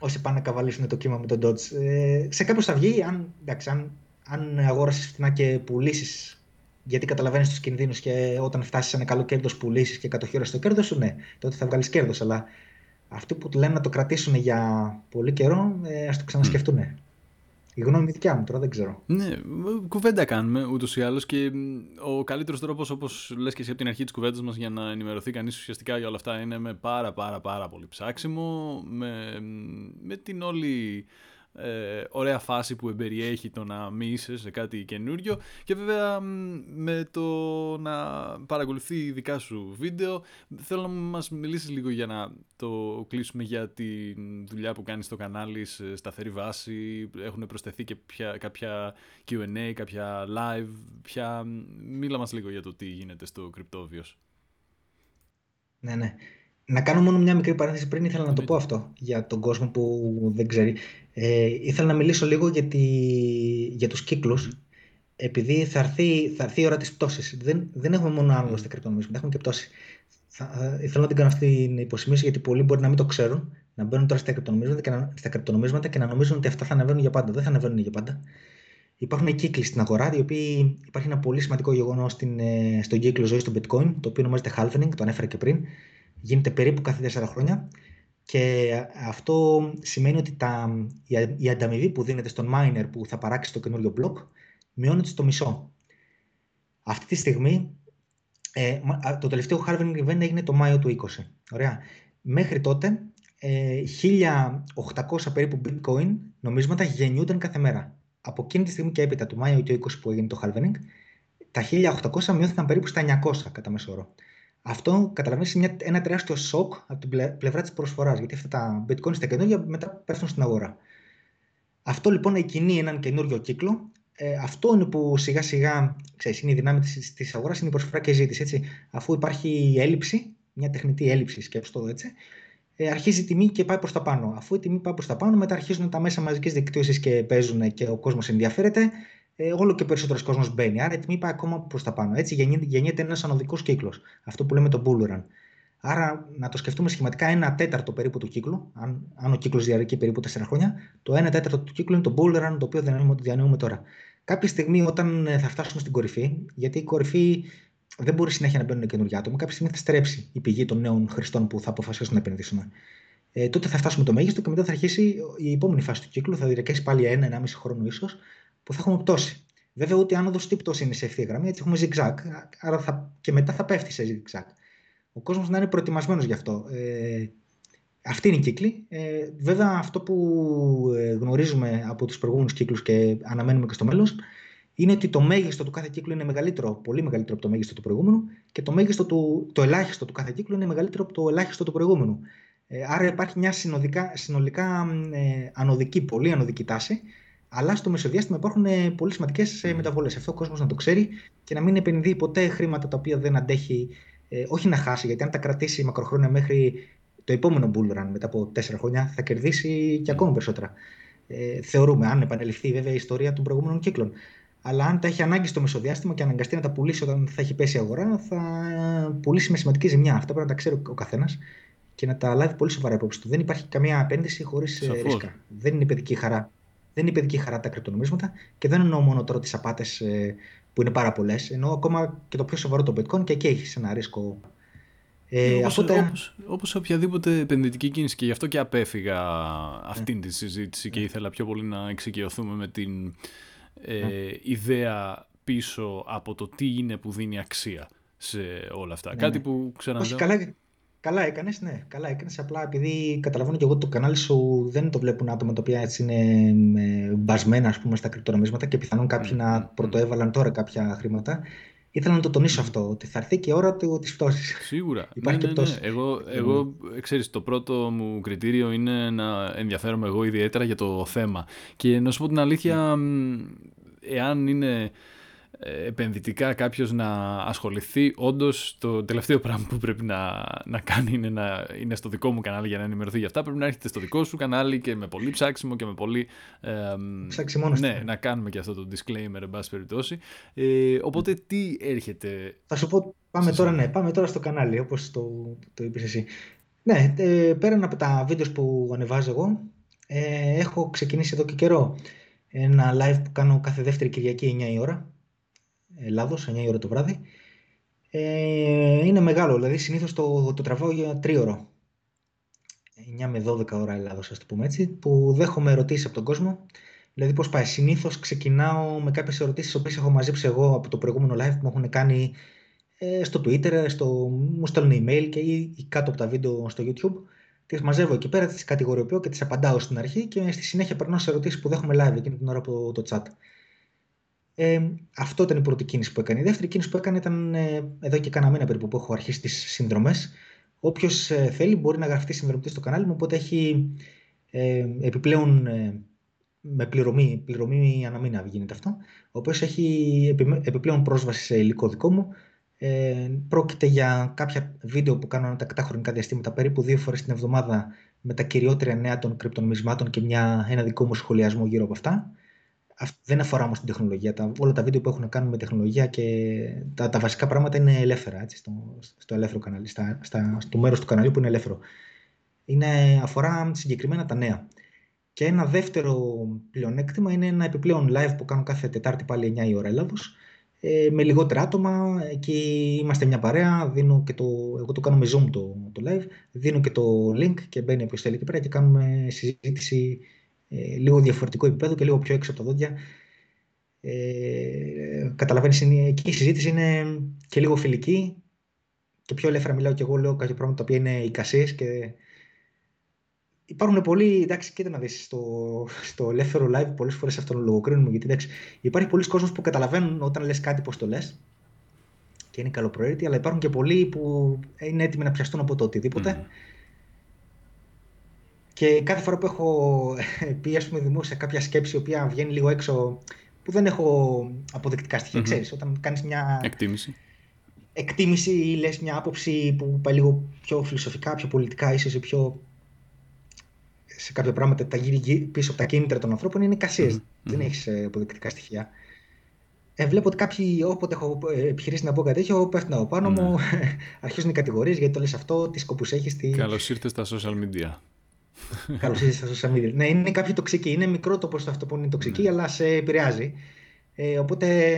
όσοι πάνε να καβαλήσουν το κύμα με τον Dodge. Ε, σε κάποιους θα βγει, αν, εντάξει, αν αν αγόρασες φθηνά και πουλήσεις, γιατί καταλαβαίνεις τους κινδύνους και όταν φτάσεις σε ένα καλό κέρδος πουλήσεις και κατοχύρωσε το κέρδος σου, ναι, τότε θα βγάλεις κέρδος. Αλλά αυτοί που λένε να το κρατήσουν για πολύ καιρό, ε, ας το ξανασκεφτούν. Mm. Η γνώμη είναι δικιά μου τώρα, δεν ξέρω. Ναι, κουβέντα κάνουμε ούτως ή άλλως και ο καλύτερος τρόπος, όπως λες και εσύ από την αρχή της κουβέντας μας, για να ενημερωθεί κανείς ουσιαστικά για όλα αυτά είναι με πάρα πάρα πάρα πολύ ψάξιμο, με, με την όλη ε, ωραία φάση που εμπεριέχει το να μη είσαι σε κάτι καινούριο. Και βέβαια με το να παρακολουθεί δικά σου βίντεο θέλω να μας μιλήσεις λίγο για να το κλείσουμε για τη δουλειά που κάνεις στο κανάλι σε σταθερή βάση. Έχουν προσθεθεί και πια, κάποια Q&A, κάποια live. Πια μίλα μας λίγο για το τι γίνεται στο Cryptovios. Ναι, ναι. Να κάνω μόνο μια μικρή παρένθεση πριν, ήθελα να το πω αυτό για τον κόσμο που δεν ξέρει. Ε, ήθελα να μιλήσω λίγο για, τη, για τους κύκλους, επειδή θα έρθει, θα έρθει η ώρα της πτώσης. Δεν, δεν έχουμε μόνο άλογο στα κρυπτονομίσματα, έχουμε και πτώση. Θα, ε, ήθελα να την κάνω αυτή την υποσημείωση, γιατί πολλοί μπορεί να μην το ξέρουν, να μπαίνουν τώρα στα κρυπτονομίσματα και να, στα κρυπτονομίσματα και να νομίζουν ότι αυτά θα ανεβαίνουν για πάντα. Δεν θα ανεβαίνουν για πάντα. Υπάρχουν κύκλοι στην αγορά, οι οποίοι υπάρχει ένα πολύ σημαντικό γεγονός ε, στον κύκλο ζωής του Bitcoin, το οποίο ονομάζεται halving, το ανέφερα και πριν γίνεται περίπου κάθε 4 χρόνια και αυτό σημαίνει ότι τα, η, ανταμοιβή που δίνεται στον miner που θα παράξει το καινούριο block μειώνεται στο μισό. Αυτή τη στιγμή ε, το τελευταίο halving event έγινε το Μάιο του 20. Ωραία. Μέχρι τότε ε, 1800 περίπου bitcoin νομίσματα γεννιούνταν κάθε μέρα. Από εκείνη τη στιγμή και έπειτα του Μάιο του 20 που έγινε το halving, τα 1800 μειώθηκαν περίπου στα 900 κατά μέσο όρο. Αυτό καταλαβαίνεις ένα τεράστιο σοκ από την πλευρά της προσφοράς. Γιατί αυτά τα bitcoin στα καινούργια μετά πέφτουν στην αγορά. Αυτό λοιπόν εκκινεί έναν καινούριο κύκλο. Ε, αυτό είναι που σιγά σιγά ξέρεις, είναι η δυνάμη της αγοράς, είναι η προσφορά και η ζήτηση. Έτσι. Αφού υπάρχει έλλειψη, μια τεχνητή έλλειψη, σκέψτε το έτσι, ε, αρχίζει η τιμή και πάει προς τα πάνω. Αφού η τιμή πάει προς τα πάνω, μετά αρχίζουν τα μέσα μαζικής δικτύωσης και παίζουν και ο κόσμος ενδιαφέρεται. Ε, όλο και περισσότερος κόσμος μπαίνει. Άρα η τιμή πάει ακόμα προς τα πάνω. Έτσι γεννιέται ένας ανωδικός κύκλος. Αυτό που λέμε το bull run. Άρα, να το σκεφτούμε σχηματικά, ένα τέταρτο περίπου του κύκλου, αν, αν ο κύκλος διαρκεί περίπου 4 χρόνια, το ένα τέταρτο του κύκλου είναι το bull run το οποίο διανύουμε τώρα. Κάποια στιγμή, όταν θα φτάσουμε στην κορυφή, γιατί η κορυφή δεν μπορεί συνέχεια να μπαίνουν καινούργια άτομα. Κάποια στιγμή θα στρέψει η πηγή των νέων χρηστών που θα αποφασίσουν να επενδύσουν. Ε, τότε θα φτάσουμε το μέγιστο και μετά θα αρχίσει η επόμενη φάση του κύκλου. Θα διαρκέσει πάλι ένα-ενάμιση χρόνο ίσως που θα έχουμε πτώση. Βέβαια, ούτε άνοδο τι πτώση είναι σε ευθεία γραμμή, έτσι έχουμε zigzag. Άρα θα, και μετά θα πέφτει σε zigzag. Ο κόσμος να είναι προετοιμασμένος γι' αυτό. Ε, αυτή είναι η κύκλη. Ε, βέβαια, αυτό που ε, γνωρίζουμε από τους προηγούμενους κύκλους και αναμένουμε και στο μέλλον είναι ότι το μέγιστο του κάθε κύκλου είναι μεγαλύτερο, πολύ μεγαλύτερο από το μέγιστο του προηγούμενου και το, μέγιστο του, το ελάχιστο του κάθε κύκλου είναι μεγαλύτερο από το ελάχιστο του προηγούμενου. Ε, άρα υπάρχει μια συνοδικά, συνολικά ε, ανωδική, πολύ ανωδική τάση, αλλά στο μεσοδιάστημα υπάρχουν ε, πολύ σημαντικές ε, μεταβολές. Αυτό ο κόσμος να το ξέρει και να μην επενδύει ποτέ χρήματα τα οποία δεν αντέχει, ε, όχι να χάσει, γιατί αν τα κρατήσει μακροχρόνια μέχρι το επόμενο bull run μετά από τέσσερα χρόνια, θα κερδίσει και ακόμα περισσότερα. Ε, θεωρούμε, αν επανεληφθεί βέβαια η ιστορία των προηγούμενων κύκλων. Αλλά αν τα έχει ανάγκη στο μεσοδιάστημα και αναγκαστεί να τα πουλήσει όταν θα έχει πέσει η αγορά, θα πουλήσει με σημαντική ζημιά. Αυτά πρέπει να τα ξέρει ο καθένας και να τα λάβει πολύ σοβαρά υπόψη του. Δεν υπάρχει καμία επένδυση χωρίς ε, ρίσκα. Δεν είναι παιδική χαρά. Δεν είναι παιδική χαρά τα κρυπτονομίσματα και δεν εννοώ μόνο τώρα τις απάτες ε, που είναι πάρα πολλές. Εννοώ ακόμα και το πιο σοβαρό το bitcoin και εκεί έχει ένα ρίσκο. Ε, όπως, οπότε... όπως, όπως οποιαδήποτε επενδυτική κίνηση και γι' αυτό και απέφυγα αυτήν ναι. τη συζήτηση και ήθελα πιο πολύ να εξοικειωθούμε με την ε, ναι. ιδέα πίσω από το τι είναι που δίνει αξία σε όλα αυτά. Ναι, Κάτι ναι. που ξαναδέω. Όχι, καλά, καλά έκανες, ναι. Καλά έκανες, απλά επειδή καταλαβαίνω και εγώ το κανάλι σου δεν το βλέπουν άτομα τα οποία έτσι είναι ε, μπασμένα ας πούμε, στα κρυπτονομίσματα και πιθανόν κάποιοι να πρωτοέβαλαν τώρα κάποια χρήματα. Ήθελα να το τονίσω αυτό, ότι θα έρθει και η ώρα της πτώσης. Σίγουρα. Υπάρχει ναι, ναι, ναι. Εγώ, εγώ ξέρεις, το πρώτο μου κριτήριο είναι να ενδιαφέρομαι εγώ ιδιαίτερα για το θέμα. Και να σου πω την αλήθεια, εάν είναι ε, επενδυτικά κάποιος να ασχοληθεί, όντως το τελευταίο πράγμα που πρέπει να, να κάνει είναι να είναι στο δικό μου κανάλι για να ενημερωθεί για αυτά. Πρέπει να έρχεται στο δικό σου κανάλι και με πολύ ψάξιμο και με πολύ. Ε, Ναι, να κάνουμε και αυτό το disclaimer, εν πάση περιπτώσει. Ε, οπότε τι έρχεται; Θα σου πω, πάμε τώρα, ναι, πάμε τώρα στο κανάλι, όπως το, το είπες εσύ. Ναι, ε, πέραν από τα βίντεος που ανεβάζω εγώ, ε, έχω ξεκινήσει εδώ και καιρό ένα live που κάνω κάθε δεύτερη Κυριακή 9 η ώρα, Ελλάδος, 9 η ώρα το βράδυ. Ε, είναι μεγάλο, δηλαδή συνήθως το, το τραβάω για τρίωρο. 9 με 12 ώρα Ελλάδος, ας το πούμε έτσι, που δέχομαι ερωτήσεις από τον κόσμο. Δηλαδή πώς πάει, συνήθως ξεκινάω με κάποιες ερωτήσεις οποίες έχω μαζέψει εγώ από το προηγούμενο live που μου έχουν κάνει ε, στο Twitter, στο, μου στέλνουν email και ή, ή κάτω από τα βίντεο στο YouTube τις μαζεύω εκεί πέρα, τις κατηγοριοποιώ και τις απαντάω στην αρχή και στη συνέχεια περνάω σε ερωτήσεις που δέχομαι live εκείνη την ώρα από το chat. Ε, αυτό ήταν η πρώτη κίνηση που έκανε. Η δεύτερη κίνηση που έκανε ήταν ε, εδώ και κάνα μήνα περίπου που έχω αρχίσει τις συνδρομές. Όποιος ε, θέλει μπορεί να γραφτεί συνδρομητής στο κανάλι μου, οπότε έχει ε, επιπλέον ε, με πληρωμή, πληρωμή ανά μήνα γίνεται αυτό, ο οποίος έχει επιπλέον πρόσβαση σε υλικό δικό μου, ε, πρόκειται για κάποια βίντεο που κάνω τα χρονικά διαστήματα, περίπου δύο φορές την εβδομάδα, με τα κυριότερα νέα των κρυπτονομισμάτων και μια, ένα δικό μου σχολιασμό γύρω από αυτά. Δεν αφορά όμως την τεχνολογία. Τα, όλα τα βίντεο που έχουν να κάνουν με τεχνολογία και τα, τα βασικά πράγματα είναι ελεύθερα έτσι, στο, στο ελεύθερο κανάλι, στα, στα, στο μέρος του καναλιού που είναι ελεύθερο. Είναι, αφορά συγκεκριμένα τα νέα. Και ένα δεύτερο πλεονέκτημα είναι ένα επιπλέον live που κάνω κάθε Τετάρτη πάλι 9 η ώρα Ελλάδος, ε, με λιγότερα άτομα. Εκεί είμαστε μια παρέα. Δίνω και το, εγώ το κάνω με Zoom το, το live. Δίνω και το link και μπαίνει όποιο θέλει εκεί πέρα και κάνουμε συζήτηση ε, λίγο διαφορετικό επίπεδο και λίγο πιο έξω από τα δόντια. Ε, καταλαβαίνεις, εκεί η συζήτηση είναι και λίγο φιλική και πιο ελεύθερα μιλάω και εγώ λέω κάποια πράγματα τα οποία είναι εικασίες και Υπάρχουν πολλοί, εντάξει, κοίτα να δεις, στο, στο ελεύθερο live πολλές φορές αυτόν τον λογοκρίνουμε, γιατί εντάξει, υπάρχει πολλοί κόσμος που καταλαβαίνουν όταν λες κάτι πώς το λες και είναι καλοπροαίρετοι, αλλά υπάρχουν και πολλοί που είναι έτοιμοι να πιαστούν από το οτιδήποτε. Και κάθε φορά που έχω πει, ας πούμε, δημόσια κάποια σκέψη, η οποία βγαίνει λίγο έξω, που δεν έχω αποδεικτικά στοιχεία, mm-hmm. ξέρεις, όταν κάνεις μια... Εκτίμηση. Εκτίμηση ή λες μια άποψη που πάει λίγο πιο φιλοσοφικά, πιο πολιτικά, ίσως πιο σε κάποια πράγματα τα γύρει πίσω από τα κίνητρα των ανθρώπων είναι Δεν έχεις ε, αποδεικτικά στοιχεία. Ε, βλέπω ότι κάποιοι, όποτε έχω ε, επιχειρήσει να πω κάτι τέτοιο, πέφτουν από πάνω μου, ναι. αρχίζουν οι κατηγορίες γιατί το λες αυτό, τι σκοπούς έχεις. Τι... Καλώς ήρθες στα social media. Καλώς ήρθες στα social media. Ναι, είναι κάποιοι τοξικοί. Είναι μικρό το ποσοστό αυτό που είναι τοξική, ναι. αλλά σε επηρεάζει. Ε, οπότε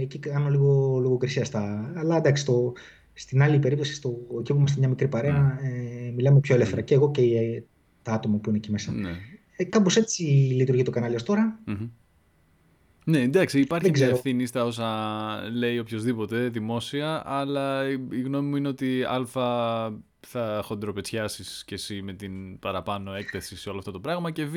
εκεί κάνω λίγο λογοκρισία στα. Αλλά εντάξει, το, στην άλλη περίπτωση, στο, εκεί που είμαστε μια μικρή παρέα, ναι. ε, μιλάμε πιο ελεύθερα. Και εγώ και ε, τα άτομα που είναι εκεί μέσα. Ναι. Ε, Κάπως έτσι λειτουργεί το κανάλι ως τωρα Ναι, εντάξει, υπάρχει μια ευθύνη στα όσα λέει οποιοδήποτε δημόσια, αλλά η γνώμη μου είναι ότι α θα χοντροπετσιάσει κι εσύ με την παραπάνω έκθεση σε όλο αυτό το πράγμα και β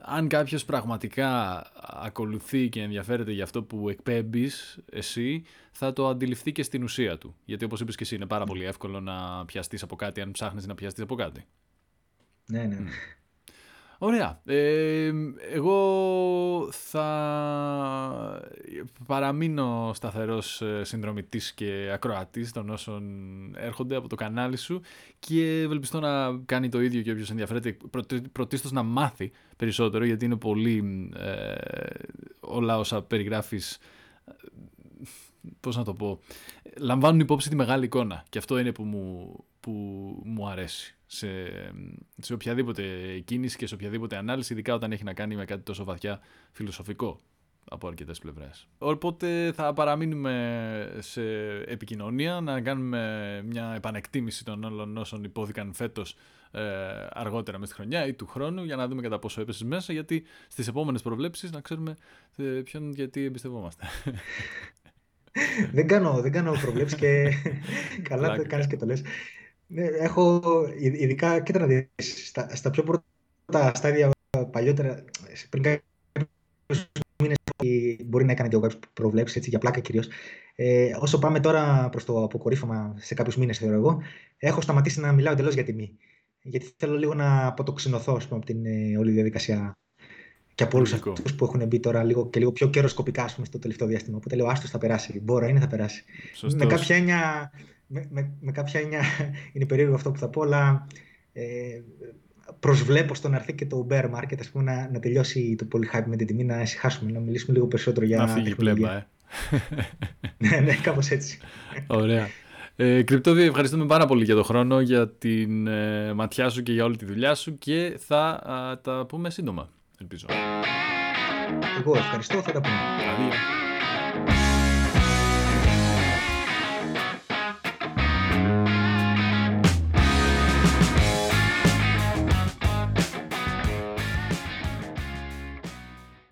αν κάποιος πραγματικά ακολουθεί και ενδιαφέρεται για αυτό που εκπέμπεις εσύ, θα το αντιληφθεί και στην ουσία του. Γιατί όπως είπες και εσύ, είναι πάρα πολύ εύκολο να πιαστείς από κάτι, αν ψάχνεις να πιαστείς από κάτι. Ναι, ναι. Ωραία. Ε, εγώ θα παραμείνω σταθερός ε, συνδρομητής και ακροατής των όσων έρχονται από το κανάλι σου και ευελπιστώ να κάνει το ίδιο και όποιος ενδιαφέρεται πρωτίστως να μάθει περισσότερο γιατί είναι πολύ ε, όλα όσα περιγράφεις πώς να το πω λαμβάνουν υπόψη τη μεγάλη εικόνα και αυτό είναι που μου, που μου αρέσει σε, σε οποιαδήποτε κίνηση και σε οποιαδήποτε ανάλυση, ειδικά όταν έχει να κάνει με κάτι τόσο βαθιά φιλοσοφικό από αρκετές πλευρές. Οπότε θα παραμείνουμε σε επικοινωνία, να κάνουμε μια επανεκτίμηση των όλων όσων υπόθηκαν φέτος ε, αργότερα με στη χρονιά ή του χρόνου για να δούμε κατά πόσο έπεσε μέσα, γιατί στις επόμενες προβλέψεις να ξέρουμε ε, ποιον γιατί εμπιστευόμαστε. δεν, κάνω, δεν κάνω προβλέψεις και καλά το κάνεις και το λες. Ναι, έχω ειδικά, κοίτα να δεις, στα, στα πιο πρώτα στάδια παλιότερα, πριν κάποιους μήνες μπορεί να έκανε και εγώ κάποιες προβλέψεις, έτσι, για πλάκα κυρίως. Ε, όσο πάμε τώρα προς το αποκορύφωμα σε κάποιους μήνες, θεωρώ εγώ, έχω σταματήσει να μιλάω εντελώς για τιμή. Γιατί θέλω λίγο να αποτοξινωθώ πούμε, από την ε, όλη διαδικασία και από όλους αυτούς που έχουν μπει τώρα λίγο, και λίγο πιο καιροσκοπικά πούμε, στο τελευταίο διάστημα. Οπότε λέω, άστο θα περάσει. Μπορεί είναι, θα περάσει. Με κάποια έννοια με, με, με κάποια έννοια είναι περίεργο αυτό που θα πω, αλλά ε, προσβλέπω στο να έρθει και το bear market, ας πούμε, να, να τελειώσει το πολύ hype με την τιμή, να ησυχάσουμε, να μιλήσουμε λίγο περισσότερο για Να φύγει πλέμπα, ε. ναι, ναι, κάπως έτσι. Ωραία. Ε, Κρυπτόβι, ευχαριστούμε πάρα πολύ για τον χρόνο, για την ε, ματιά σου και για όλη τη δουλειά σου και θα τα πούμε σύντομα, ελπίζω. Εγώ ευχαριστώ, θα τα πούμε.